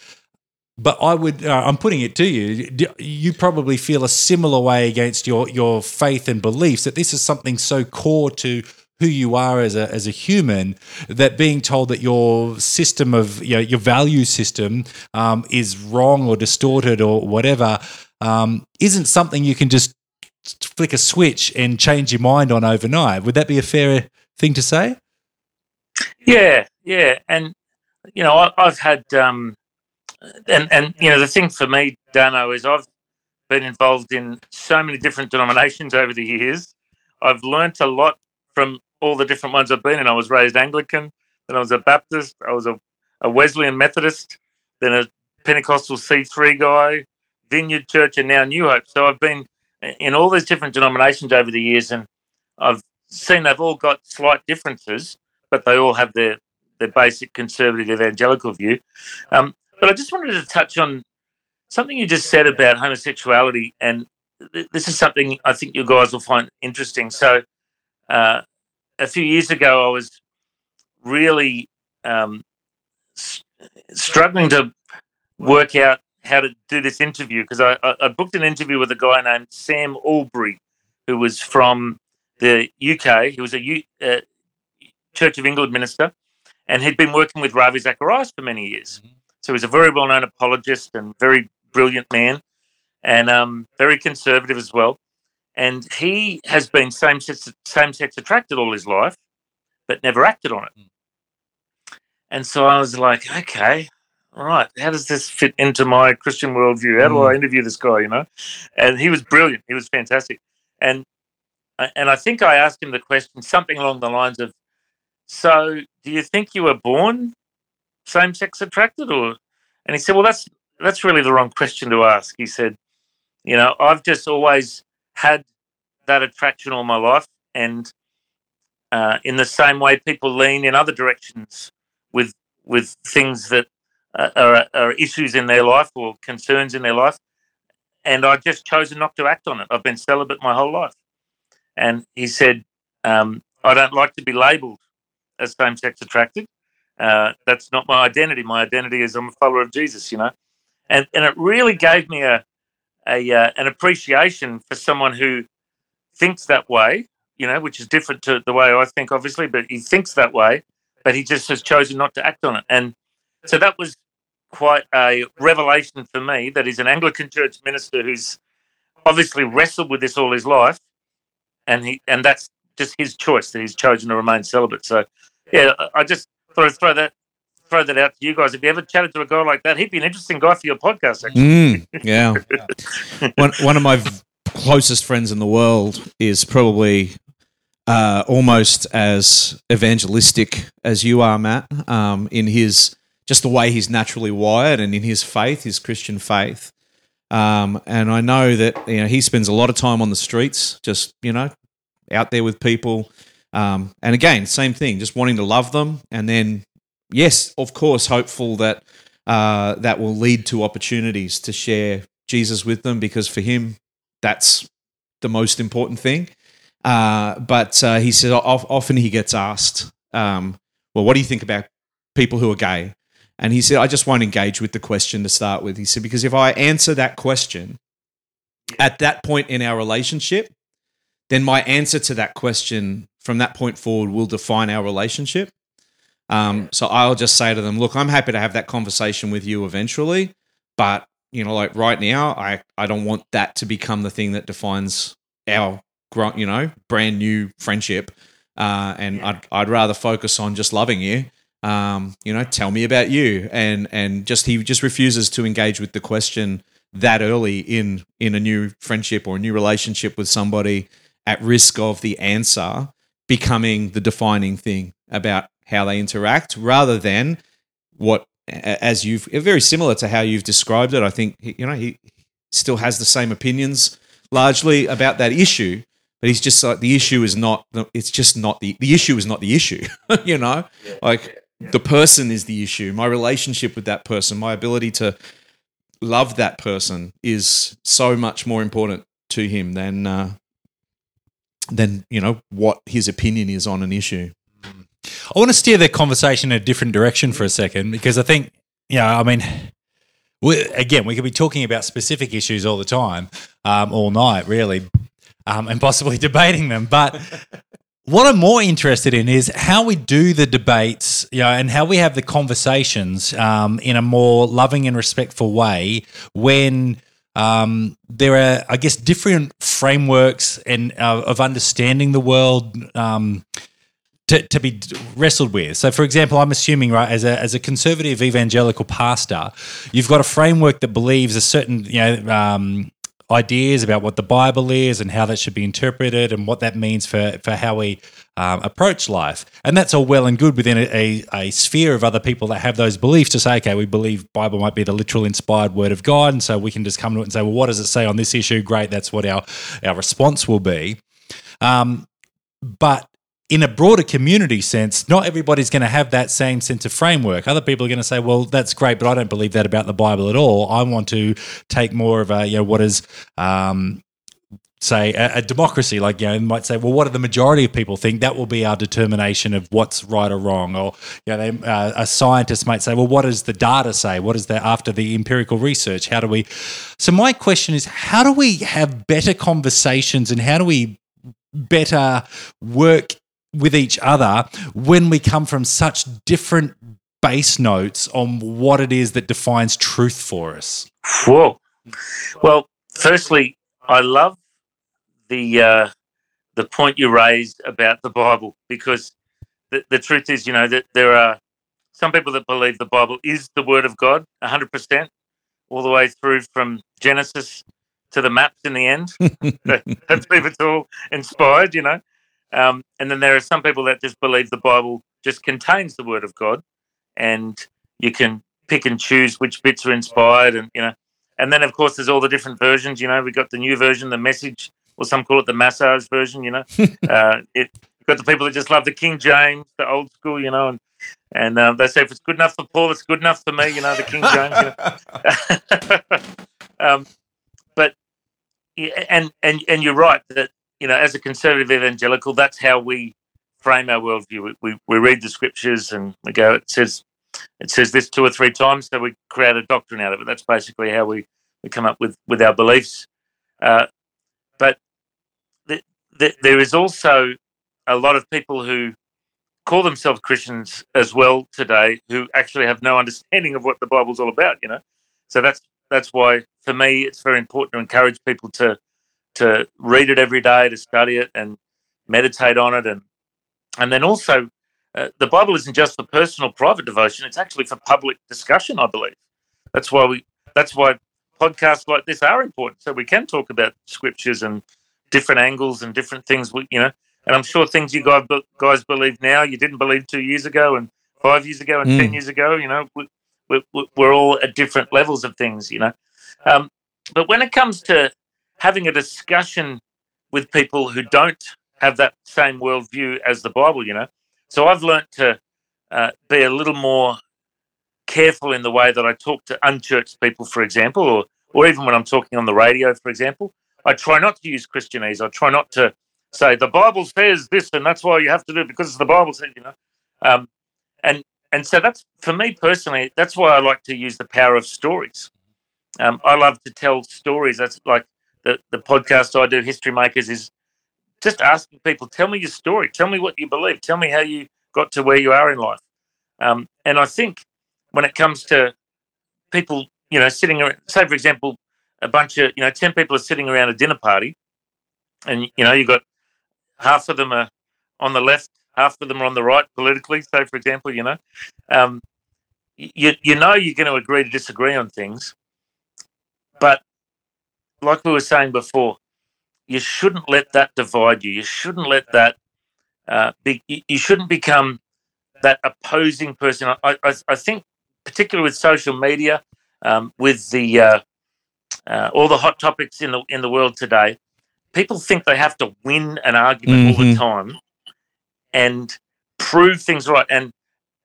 But I would, uh, I'm putting it to you, you probably feel a similar way against your your faith and beliefs that this is something so core to who you are as a as a human that being told that your system of you know, your value system um, is wrong or distorted or whatever um, isn't something you can just flick a switch and change your mind on overnight. Would that be a fair thing to say? Yeah, yeah, and you know, I, I've had, um, and and you know, the thing for me, Dano, is I've been involved in so many different denominations over the years. I've learnt a lot from all the different ones I've been in. I was raised Anglican, then I was a Baptist, I was a, a Wesleyan Methodist, then a Pentecostal C3 guy, Vineyard Church, and now New Hope. So I've been in all these different denominations over the years, and I've seen they've all got slight differences, but they all have their their basic conservative evangelical view. Um, but I just wanted to touch on something you just said about homosexuality, and th- this is something I think you guys will find interesting. So, uh, a few years ago, I was really um, s- struggling to work out how to do this interview because I, I, I booked an interview with a guy named Sam Allberry, who was from the UK. He was a U, uh, Church of England minister, and he'd been working with Ravi Zacharias for many years. So he's a very well-known apologist and very brilliant man, and um, very conservative as well. And he has been same-sex same-sex attracted all his life, but never acted on it. Hmm. And so I was like, okay, all right, how does this fit into my Christian worldview? How do hmm. I interview this guy? You know, and he was brilliant. He was fantastic, and uh, and I think I asked him the question something along the lines of, "So, do you think you were born same-sex attracted, or?" And he said, "Well, that's that's really the wrong question to ask." He said, "You know, I've just always had that attraction all my life, and uh, in the same way, people lean in other directions with with things that uh, are, are issues in their life or concerns in their life, and i've just chosen not to act on it. I've been celibate my whole life." And he said, um, "I don't like to be labelled as same-sex attracted. Uh, that's not my identity. My identity is I'm a follower of Jesus. You know." And and it really gave me a a uh, an appreciation for someone who thinks that way, you know, which is different to the way I think, obviously, but he thinks that way, but he just has chosen not to act on it. And so that was quite a revelation for me that he's an Anglican church minister who's obviously wrestled with this all his life. And he and that's just his choice that he's chosen to remain celibate. So yeah, I just throw throw that throw that out to you guys. If you ever chatted to a guy like that, he'd be an interesting guy for your podcast. Actually. Mm, yeah. one one of my v- closest friends in the world is probably uh, almost as evangelistic as you are, Matt, um, in his just the way he's naturally wired and in his faith, his Christian faith. Um, and I know that you know he spends a lot of time on the streets, just you know, out there with people. Um, and again, same thing, just wanting to love them, and then yes, of course, hopeful that uh, that will lead to opportunities to share Jesus with them, because for him, that's the most important thing. Uh, but uh, he said often he gets asked, um, "Well, what do you think about people who are gay?" And he said, "I just won't engage with the question to start with." He said, "Because if I answer that question at that point in our relationship, then my answer to that question from that point forward will define our relationship. Um, so I'll just say to them, look, I'm happy to have that conversation with you eventually, but you know, like right now, I I don't want that to become the thing that defines our you know brand new friendship. Uh, and yeah. I'd I'd rather focus on just loving you. Um, you know, tell me about you, and and just he just refuses to engage with the question that early in in a new friendship or a new relationship with somebody at risk of the answer becoming the defining thing about how they interact rather than what as you've very similar to how you've described it i think you know he still has the same opinions largely about that issue but he's just like the issue is not it's just not the the issue is not the issue you know yeah. like yeah. the person is the issue my relationship with that person my ability to love that person is so much more important to him than uh, than you know what his opinion is on an issue. I want to steer the conversation in a different direction for a second because I think, you know, I mean, we, again, we could be talking about specific issues all the time, um, all night, really, um, and possibly debating them. But what I'm more interested in is how we do the debates, you know, and how we have the conversations um, in a more loving and respectful way when um, there are, I guess, different frameworks and uh, of understanding the world um, to, to be wrestled with. So, for example, I'm assuming, right, as a as a conservative evangelical pastor, you've got a framework that believes a certain, you know, um, ideas about what the Bible is and how that should be interpreted and what that means for, for how we um, approach life. And that's all well and good within a, a, a, sphere of other people that have those beliefs to say, okay, we believe Bible might be the literal inspired word of God. And so we can just come to it and say, well, what does it say on this issue? Great, that's what our, our response will be. Um, but in a broader community sense, not everybody's going to have that same sense of framework. Other people are going to say, "Well, that's great, but I don't believe that about the Bible at all. I want to take more of a, you know, what is." Um, say a, a, democracy like you know might say well what do the majority of people think that will be our determination of what's right or wrong or you know they, uh, a scientist might say well what does the data say what is that after the empirical research how do we so my question is how do we have better conversations and how do we better work with each other when we come from such different base notes on what it is that defines truth for us? Whoa. Well, firstly, I love the uh, the point you raised about the Bible because the, the truth is, you know, that there are some people that believe the Bible is the Word of God, hundred percent, all the way through from Genesis to the maps in the end. That's believe it's all inspired, you know. Um, and then there are some people that just believe the Bible just contains the Word of God, and you can pick and choose which bits are inspired, and you know. And then of course there's all the different versions. You know, we've got the new version, the Message, or some call it the massage version. You know, uh, it got the people that just love the King James, the old school. You know, and and um, they say if it's good enough for Paul, it's good enough for me. You know, the King James. You know? um, but and and and you're right that you know, as a conservative evangelical, that's how we frame our worldview. We, we, we read the scriptures and we go, it says it says this two or three times, so we create a doctrine out of it. That's basically how we, we come up with, with our beliefs. Uh, but the, th- there is also a lot of people who call themselves Christians as well today who actually have no understanding of what the Bible's all about. You know, so that's that's why for me it's very important to encourage people to to read it every day, to study it, and meditate on it, and and then also uh, the Bible isn't just for personal private devotion; it's actually for public discussion. I believe that's why we that's why podcasts like this are important, so we can talk about scriptures and different angles and different things. We, you know, and I'm sure things you guys guys believe now you didn't believe two years ago, and five years ago, and mm. ten years ago. You know, we, we, we're all at different levels of things. You know, um, but when it comes to having a discussion with people who don't have that same worldview as the Bible, you know, so I've learned to uh, be a little more careful in the way that I talk to unchurched people, for example, or or even when I'm talking on the radio, for example. I try not to use Christianese. I try not to say the Bible says this, and that's why you have to do it because the Bible says, you know. Um, and and so that's for me personally. That's why I like to use the power of stories. Um, I love to tell stories. That's like the the podcast I do, History Makers, is just asking people, tell me your story, tell me what you believe, tell me how you got to where you are in life. Um, and I think when it comes to people, you know, sitting around, say for example, a bunch of you know ten people are sitting around a dinner party, and you know you've got half of them are on the left, half of them are on the right politically. So, for example, you know, um, you you know you're going to agree to disagree on things, but like we were saying before, you shouldn't let that divide you. You shouldn't let that uh, be. You shouldn't become that opposing person. I, I, I think, particularly with social media, um, with the uh, uh, all the hot topics in the in the world today, people think they have to win an argument mm-hmm. all the mm-hmm. time and prove things right. And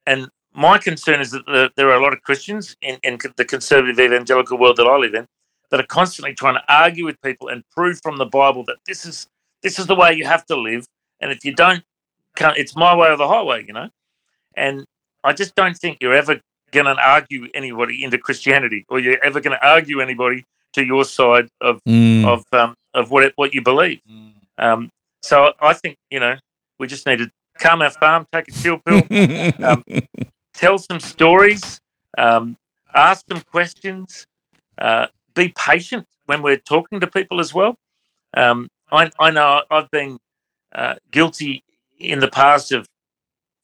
and my concern is that the, there are a lot of Christians in, in the conservative evangelical world that I live in that are constantly trying to argue with people and prove from the Bible that this is this is the way you have to live, and if you don't, it's my way or the highway, you know. And I just don't think you're ever going to argue anybody into Christianity, or you're ever going to argue anybody to your side of mm. of um, of what it, what you believe. Mm. Um, so I think you know we just need to calm our farm, take a chill pill, um, tell some stories, um, ask some questions, uh, be patient when we're talking to people as well. Um, I, I, know I've been uh, guilty in the past of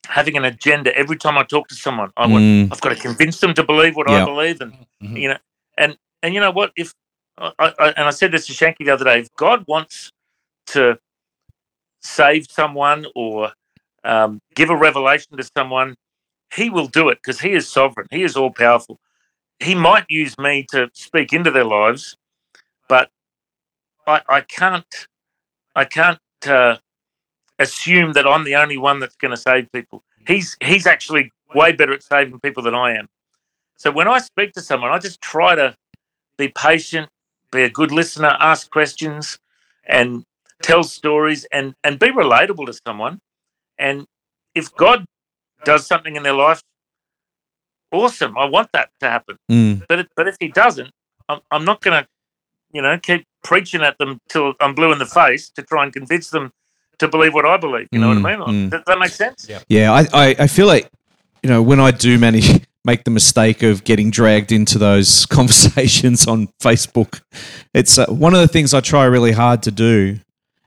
having an agenda every time I talk to someone. I want, mm. I've got to convince them to believe what I believe, and mm-hmm. you know, and and you know what? If I, I, and I said this to Shanky the other day, if God wants to save someone or um, give a revelation to someone, He will do it because He is sovereign. He is all powerful. He might use me to speak into their lives, but I, I can't. I can't uh, assume that I'm the only one that's going to save people. He's he's actually way better at saving people than I am. So when I speak to someone, I just try to be patient, be a good listener, ask questions, and tell stories, and and be relatable to someone. And if God does something in their life, awesome. I want that to happen. Mm. But but if He doesn't, I'm, I'm not going to, you know, keep preaching at them till I'm blue in the face to try and convince them to believe what I believe. You know mm, what I mm, mean? Mm. Does that make sense? Yeah. Yeah. I, I, I feel like you know when I do manage make the mistake of getting dragged into those conversations on Facebook. It's uh, one of the things I try really hard to do.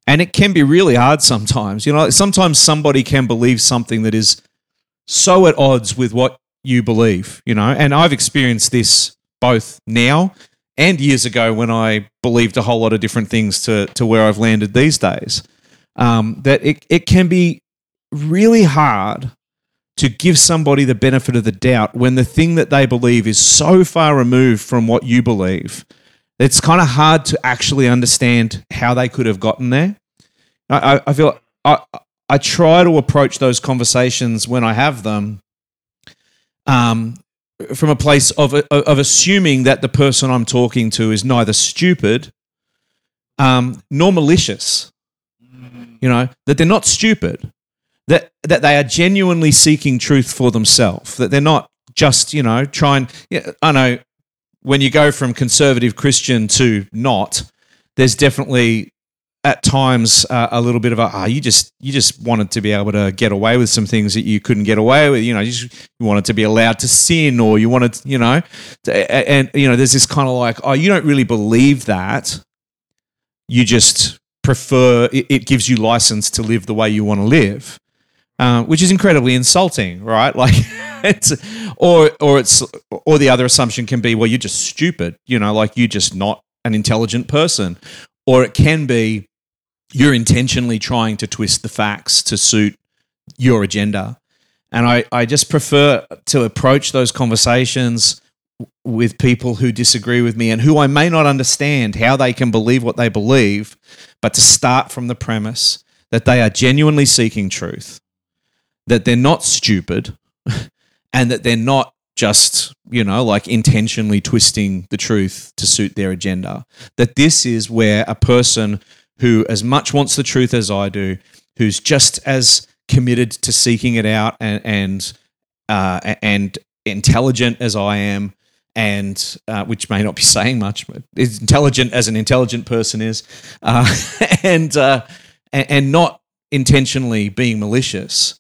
And it can be really hard sometimes. You know, sometimes somebody can believe something that is so at odds with what you believe, you know. And I've experienced this both now and years ago when I believed a whole lot of different things to, to where I've landed these days. Um, that it, it can be really hard to give somebody the benefit of the doubt when the thing that they believe is so far removed from what you believe. It's kind of hard to actually understand how they could have gotten there. I, I feel I, I try to approach those conversations when I have them um, from a place of, of assuming that the person I'm talking to is neither stupid um, nor malicious. You know, that they're not stupid that that they are genuinely seeking truth for themselves. That they're not just you know trying. Yeah, I know when you go from conservative Christian to not, there's definitely at times uh, a little bit of a ah, you just you just wanted to be able to get away with some things that you couldn't get away with. You know, you, just, you wanted to be allowed to sin, or you wanted, you know, to, and you know, there's this kind of like, oh, you don't really believe that. You just prefer it, it gives you license to live the way you want to live. Uh, which is incredibly insulting, right? Like, it's or or it's or the other assumption can be, well, you're just stupid, you know, like you're just not an intelligent person, or it can be you're intentionally trying to twist the facts to suit your agenda. And I, I just prefer to approach those conversations with people who disagree with me and who I may not understand how they can believe what they believe, but to start from the premise that they are genuinely seeking truth, that they're not stupid, and that they're not just, you know, like intentionally twisting the truth to suit their agenda. That this is where a person who as much wants the truth as I do, who's just as committed to seeking it out and and uh, and intelligent as I am, and uh, which may not be saying much, but is intelligent as an intelligent person is, uh, and, uh, and not intentionally being malicious,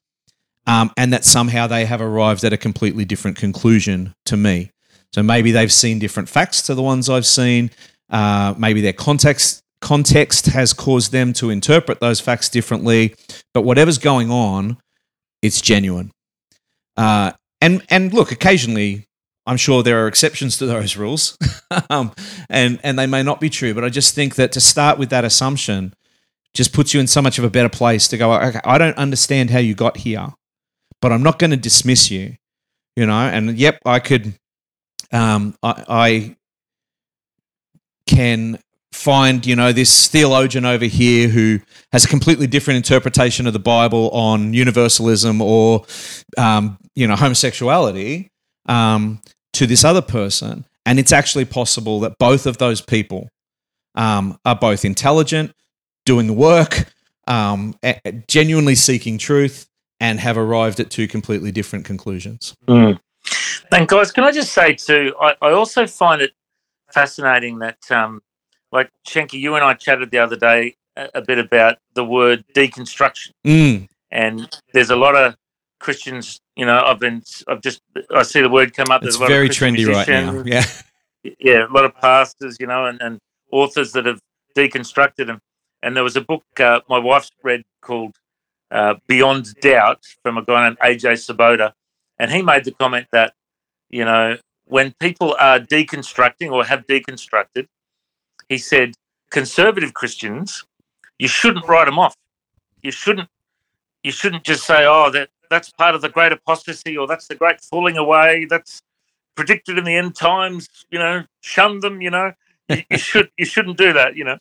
um, and that somehow they have arrived at a completely different conclusion to me. So maybe they've seen different facts to the ones I've seen. Uh, maybe their context context has caused them to interpret those facts differently. But whatever's going on, it's genuine. Uh, and and look, occasionally, I'm sure there are exceptions to those rules, um, and and they may not be true. But I just think that to start with that assumption just puts you in so much of a better place to go. Okay, I don't understand how you got here, but I'm not going to dismiss you. You know, and yep, I could. Um, I, I can find, you know, this theologian over here who has a completely different interpretation of the Bible on universalism or, um, you know, homosexuality um, to this other person. And it's actually possible that both of those people um, are both intelligent, doing the work, um, genuinely seeking truth, and have arrived at two completely different conclusions. Mm. And guys, can I just say too, I, I also find it fascinating that um, like Shanky, you and I chatted the other day a, a bit about the word deconstruction, mm. and there's a lot of Christians. You know, I've been, I've just, I see the word come up. It's very trendy right now. Yeah, yeah, a lot of pastors, you know, and, and authors that have deconstructed them. And there was a book uh, my wife's read called uh, Beyond Doubt from a guy named AJ Swoboda, and he made the comment that you know when people are deconstructing or have deconstructed, he said, conservative Christians, you shouldn't write them off. You shouldn't. You shouldn't just say, "Oh, that that's part of the great apostasy," or "That's the great falling away." That's predicted in the end times. You know, shun them. You know, you, you should. You shouldn't do that. You know,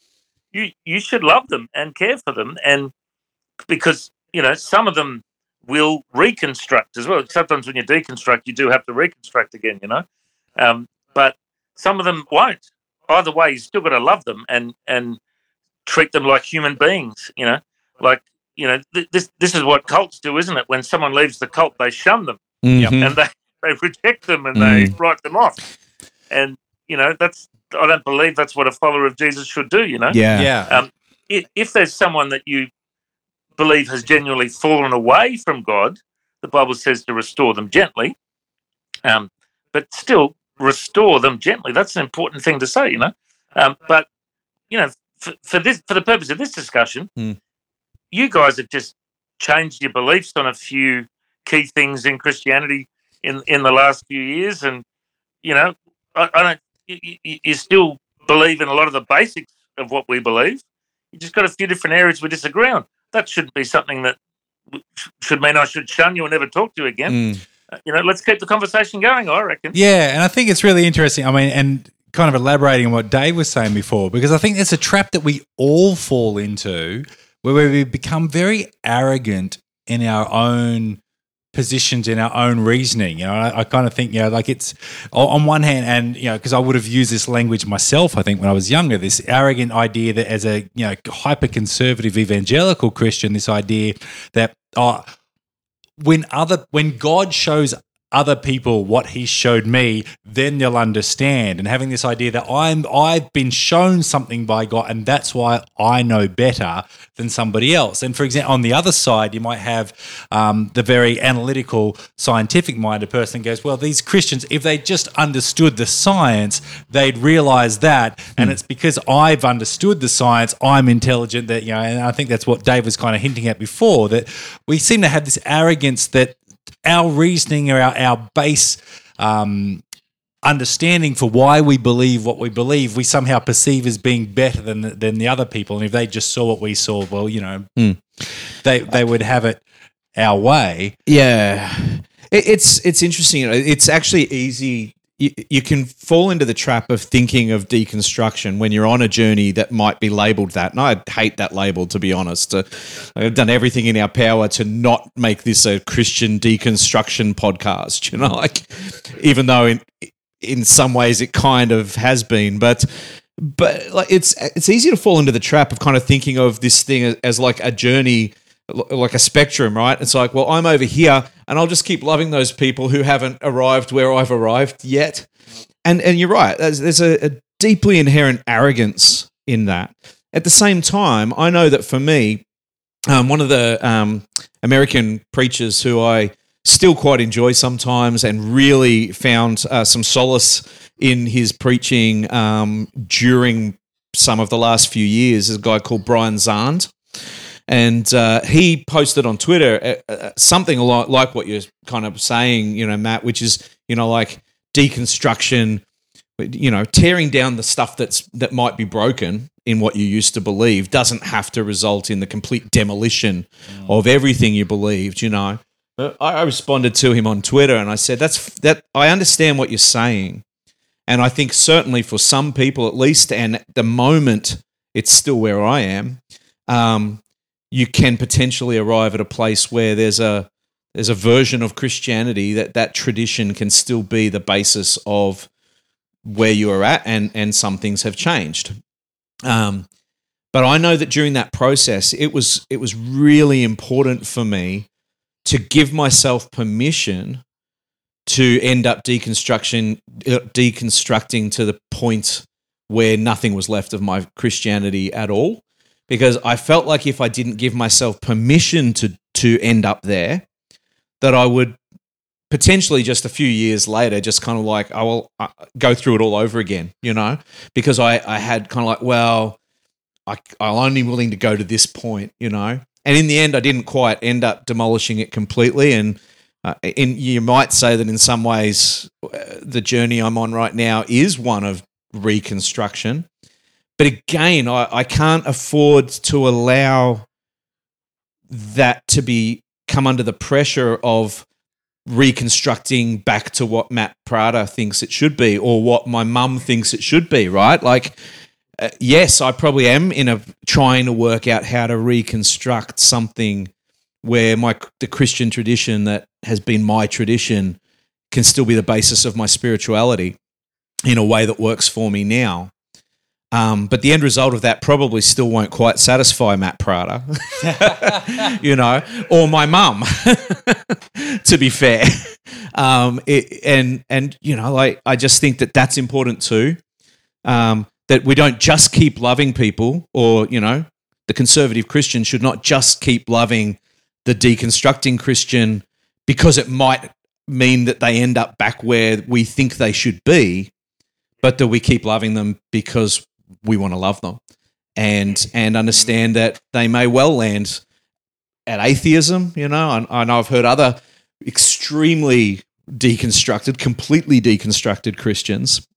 you you should love them and care for them, and because you know some of them will reconstruct as well. Sometimes when you deconstruct, you do have to reconstruct again. You know, um, but some of them won't either way, you still got to love them and and treat them like human beings. You know, like you know, th- this this is what cults do, isn't it? When someone leaves the cult, they shun them mm-hmm. and they they reject them and mm. they write them off. And you know, that's I don't believe that's what a follower of Jesus should do. You know, yeah, yeah. Um, if, if there's someone that you believe has genuinely fallen away from God, the Bible says to restore them gently. Um, but still, restore them gently. That's an important thing to say, you know. Um, but you know, for, for, this, for the purpose of this discussion, mm. You guys have just changed your beliefs on a few key things in Christianity in in the last few years, and you know, I, I don't. You, you, still believe in a lot of the basics of what we believe. You just got a few different areas we disagree on. That shouldn't be something that should mean I should shun you and never talk to you again. Mm you know, let's keep the conversation going. I reckon. Yeah, and I think it's really interesting. I mean, and kind of elaborating on what Dave was saying before, because I think it's a trap that we all fall into, where we become very arrogant in our own positions in our own reasoning. You know, I, I, kind of think, you know, like it's on one hand, and you know, because I would have used this language myself, I think when I was younger, this arrogant idea that as a you know hyper conservative evangelical Christian, this idea that oh when other when God shows other people what he showed me, then they'll understand. And having this idea that I'm I've been shown something by God, and that's why I know better than somebody else. And for example, on the other side, you might have um, the very analytical, scientific minded person goes, Well, these Christians, if they just understood the science, they'd realize that. And it's because I've understood the science, I'm intelligent that, you know, and I think that's what Dave was kind of hinting at before, that we seem to have this arrogance that our reasoning or our, our base um, understanding for why we believe what we believe, we somehow perceive as being better than the, than the other people. And if they just saw what we saw, well, you know, they they would have it our way. Yeah, it, it's it's interesting. It's actually easy. You, you can fall into the trap of thinking of deconstruction when you're on a journey that might be labeled that. And I hate that label, to be honest. Uh, I've done everything in our power to not make this a Christian deconstruction podcast. You know, like even though in in some ways it kind of has been, but but like it's it's easy to fall into the trap of kind of thinking of this thing as, as like a journey like a spectrum right it's like well i'm over here and i'll just keep loving those people who haven't arrived where i've arrived yet and and you're right there's, there's a, a deeply inherent arrogance in that at the same time i know that for me um, one of the um, american preachers who i still quite enjoy sometimes and really found uh, some solace in his preaching um, during some of the last few years is a guy called Brian Zahnd. And uh, he posted on Twitter uh, uh, something a lot like what you're kind of saying, you know, Matt, which is, you know, like deconstruction, you know, tearing down the stuff that's that might be broken in what you used to believe doesn't have to result in the complete demolition of everything you believed, you know. But I I responded to him on Twitter and I said, "That's that. I understand what you're saying, and I think certainly for some people, at least, and at the moment, it's still where I am. Um, you can potentially arrive at a place where there's a there's a version of Christianity that that tradition can still be the basis of where you are at, and and some things have changed. Um, but I know that during that process, it was it was really important for me to give myself permission to end up deconstruction uh, deconstructing to the point where nothing was left of my Christianity at all because I felt like if I didn't give myself permission to to end up there that I would potentially just a few years later just kind of like I will uh, go through it all over again you know? Because I I had kind of like well I, I'm only willing to go to this point you know? And in the end I didn't quite end up demolishing it completely. And uh, in, you might say that in some ways, uh, the journey I'm on right now is one of reconstruction. But again, I, I can't afford to allow that to be come under the pressure of reconstructing back to what Matt Prater thinks it should be or what my mum thinks it should be, right? Like, uh, yes, I probably am in a trying to work out how to reconstruct something where my the Christian tradition that has been my tradition can still be the basis of my spirituality in a way that works for me now. Um, but the end result of that probably still won't quite satisfy Matt Prater, you know, or my mum. to be fair, um, it, and and you know, like I just think that that's important too. Um, that we don't just keep loving people, or you know, the conservative Christian should not just keep loving the deconstructing Christian because it might mean that they end up back where we think they should be, but that we keep loving them because we want to love them and and understand that they may well land at atheism. You know, I, I know I've heard other extremely deconstructed, completely deconstructed Christians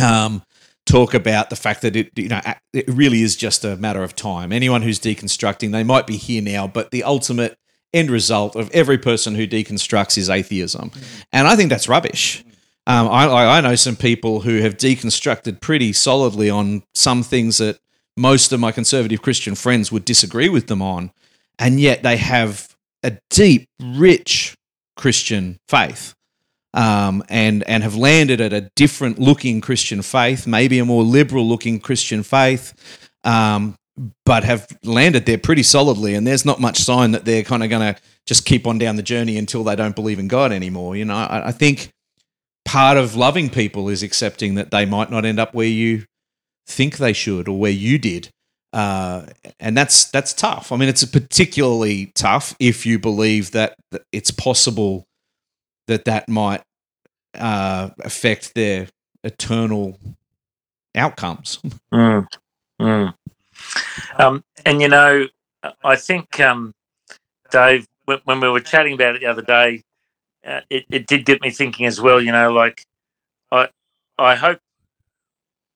um, talk about the fact that it you know it really is just a matter of time. Anyone who's deconstructing, they might be here now, but the ultimate end result of every person who deconstructs is atheism, and I think that's rubbish. Um, I, I know some people who have deconstructed pretty solidly on some things that most of my conservative Christian friends would disagree with them on, and yet they have a deep, rich Christian faith. Um, and and have landed at a different looking Christian faith, maybe a more liberal looking Christian faith, um, but have landed there pretty solidly. And there's not much sign that they're kind of going to just keep on down the journey until they don't believe in God anymore. You know, I, I think part of loving people is accepting that they might not end up where you think they should or where you did. Uh, and that's that's tough. I mean, it's particularly tough if you believe that it's possible that that might uh, affect their eternal outcomes. Mm, mm. Um, and you know, I think um, Dave, when, when, we were chatting about it the other day, uh, it, it did get me thinking as well. You know, like I, I hope,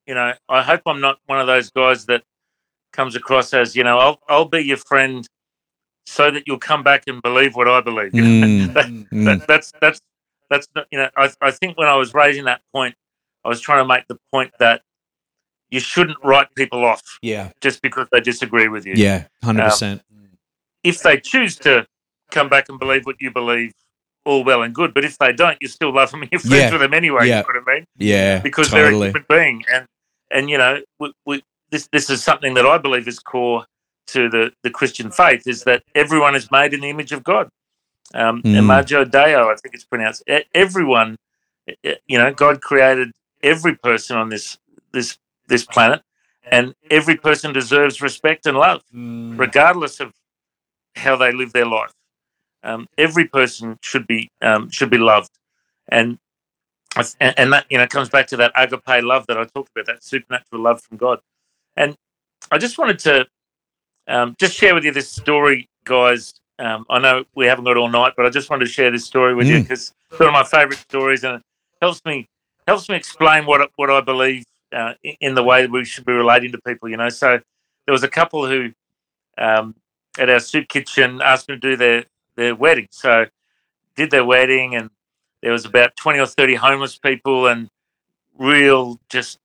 you know, I hope I'm not one of those guys that comes across as, you know, I'll I'll be your friend so that you'll come back and believe what I believe. You know? Mm, that, mm. that, that's that's that's you know, I I think when I was raising that point, I was trying to make the point that you shouldn't write people off Yeah. just because they disagree with you. Yeah. Hundred percent. If they choose to come back and believe what you believe, all well and good. But if they don't, you still love them you're friends Yeah. with them anyway. Yeah. You know what I mean? Yeah. Because they're a totally. human being, and and you know, we, we, this this is something that I believe is core to the the Christian faith is that everyone is made in the image of God. Um, Mm. Imago Dei, I think it's pronounced. Everyone, you know, God created every person on this this this planet, and every person deserves respect and love regardless of how they live their life. Um, every person should be um, should be loved, and and and that you know comes back to that agape love that I talked about, that supernatural love from God. And I just wanted to um, just share with you this story, guys. Um, I know we haven't got all night, but I just wanted to share this story with you Mm. because it's one of my favourite stories, and it helps me helps me explain what I- what I believe uh, in- in the way that we should be relating to people. You know, so there was a couple who um, at our soup kitchen asked me to do their their wedding. So did their wedding, and there was about twenty or thirty homeless people, and real just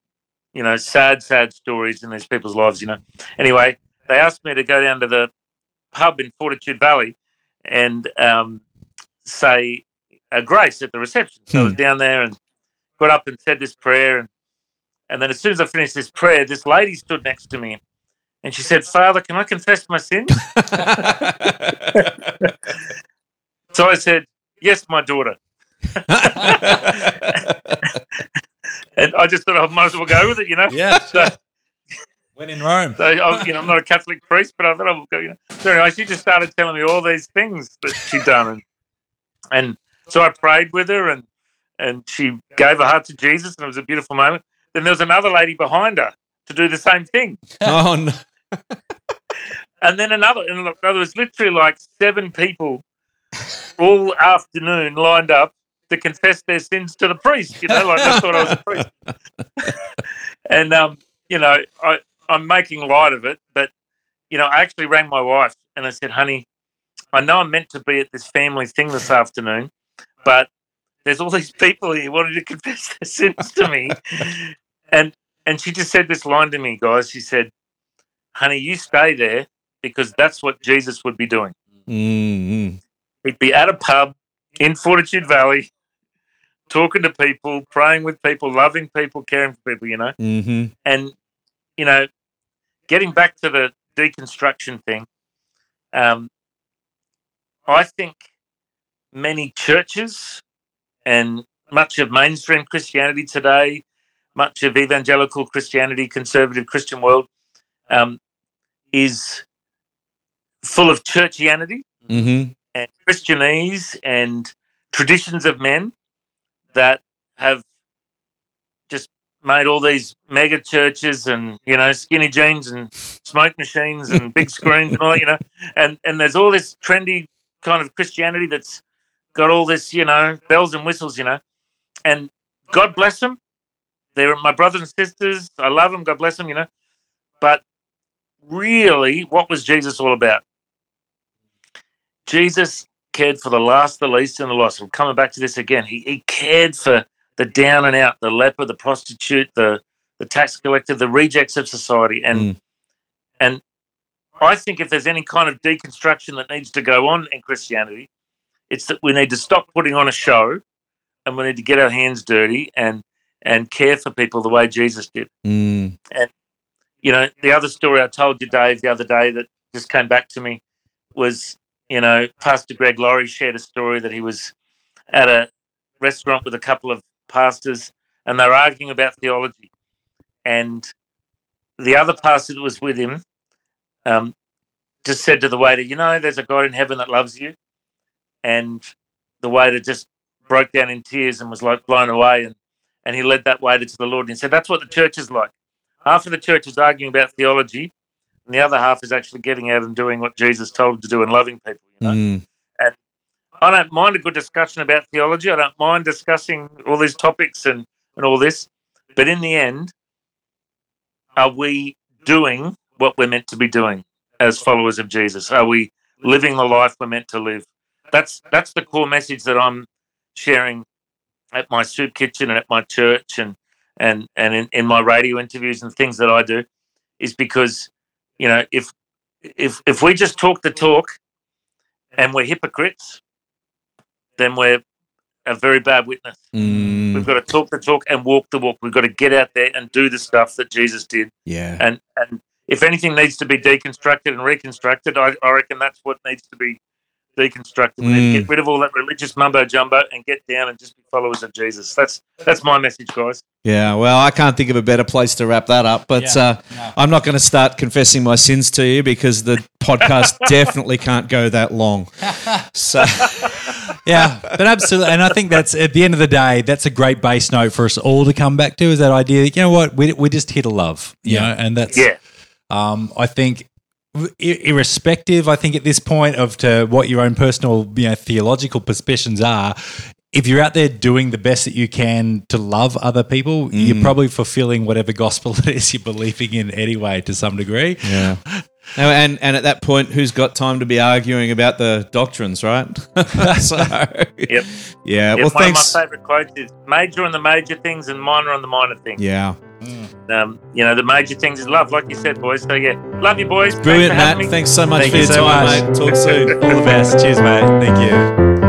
you know sad sad stories in these people's lives. You know. Anyway, they asked me to go down to the pub in Fortitude Valley and um, say a grace at the reception. So I was down there and got up and said this prayer, and and then as soon as I finished this prayer, this lady stood next to me. And she said, Father, can I confess my sins? So I said, Yes, my daughter. And I just thought I might as well go with it, you know? Yeah. So, When in Rome. so I, you know, I'm not a Catholic priest, but I thought I would go, you know. So anyway, she just started telling me all these things that she'd done. And, and so I prayed with her and, and she gave her heart to Jesus and it was a beautiful moment. Then there was another lady behind her to do the same thing. oh no. And then another, and look, there was literally like seven people all afternoon lined up to confess their sins to the priest. You know, like I thought I was a priest. and um, you know, I I'm making light of it, but you know, I actually rang my wife and I said, "Honey, I know I'm meant to be at this family thing this afternoon, but there's all these people here wanting to confess their sins to me." and and she just said this line to me, guys. She said, "Honey, you stay there." because that's what Jesus would be doing. Mm-hmm. He'd be at a pub in Fortitude Valley, talking to people, praying with people, loving people, caring for people, you know. Mm-hmm. And, you know, getting back to the deconstruction thing, um, I think many churches and much of mainstream Christianity today, much of evangelical Christianity, conservative Christian world, um, is full of churchianity Mm-hmm. and Christianese and traditions of men that have just made all these mega churches and you know skinny jeans and smoke machines and big screens and all you know and and there's all this trendy kind of Christianity that's got all this you know bells and whistles you know and God bless them they're my brothers and sisters. I love them God bless them you know. But really what was Jesus all about Jesus cared for the last, the least, and the lost. I'm coming back to this again. He, he cared for the down and out, the leper, the prostitute, the the tax collector, the rejects of society, and Mm. and I think if there's any kind of deconstruction that needs to go on in Christianity, it's that we need to stop putting on a show, and we need to get our hands dirty and and care for people the way Jesus did Mm. you you know, the other story I told you, Dave, the other day that just came back to me was, you know, Pastor Greg Laurie shared a story that he was at a restaurant with a couple of pastors and they were arguing about theology. And the other pastor that was with him um, just said to the waiter, You know, there's a God in heaven that loves you. And the waiter just broke down in tears and was like blown away. And, and he led that waiter to the Lord and he said, That's what the church is like. Half of the church is arguing about theology, and the other half is actually getting out and doing what Jesus told them to do and loving people. You know? Mm. And I don't mind a good discussion about theology. I don't mind discussing all these topics and, and all this. But in the end, are we doing what we're meant to be doing as followers of Jesus? Are we living the life we're meant to live? That's that's the core message that I'm sharing at my soup kitchen and at my church and and and in, in my radio interviews and things that I do is because you know if if if we just talk the talk and we're hypocrites then we're a very bad witness. Mm. We've got to talk the talk and walk the walk. We've got to get out there and do the stuff that Jesus did. Yeah. And and if anything needs to be deconstructed and reconstructed, I, I reckon that's what needs to be deconstructed. We need to Mm. get rid of all that religious mumbo jumbo and get down and just be followers of Jesus. That's that's my message, guys. Yeah, well, I can't think of a better place to wrap that up, but Yeah, uh, no. I'm not going to start confessing my sins to you because the podcast definitely can't go that long. So, yeah, but absolutely. And I think that's at the end of the day, that's a great base note for us all to come back to is that idea that, you know what, we, we're just here to love, you Yeah. know, and that's, Yeah. um, I think, i- irrespective, I think at this point of to what your own personal, you know, theological suspicions are, if you're out there doing the best that you can to love other people, you're probably fulfilling whatever gospel it is you're believing in anyway to some degree. yeah. And, and at that point, who's got time to be arguing about the doctrines, right? so, Yep. yeah. Yeah, Well, one thanks. of my favourite quotes is major on the major things and minor on the minor things. Yeah. Um, you know, the major things is love, like you said, boys. So yeah, love you, boys. Thanks Brilliant, for Matt. Thanks so much Thank for you your so time, much. mate. Talk soon. All the best. Cheers, mate. Thank you.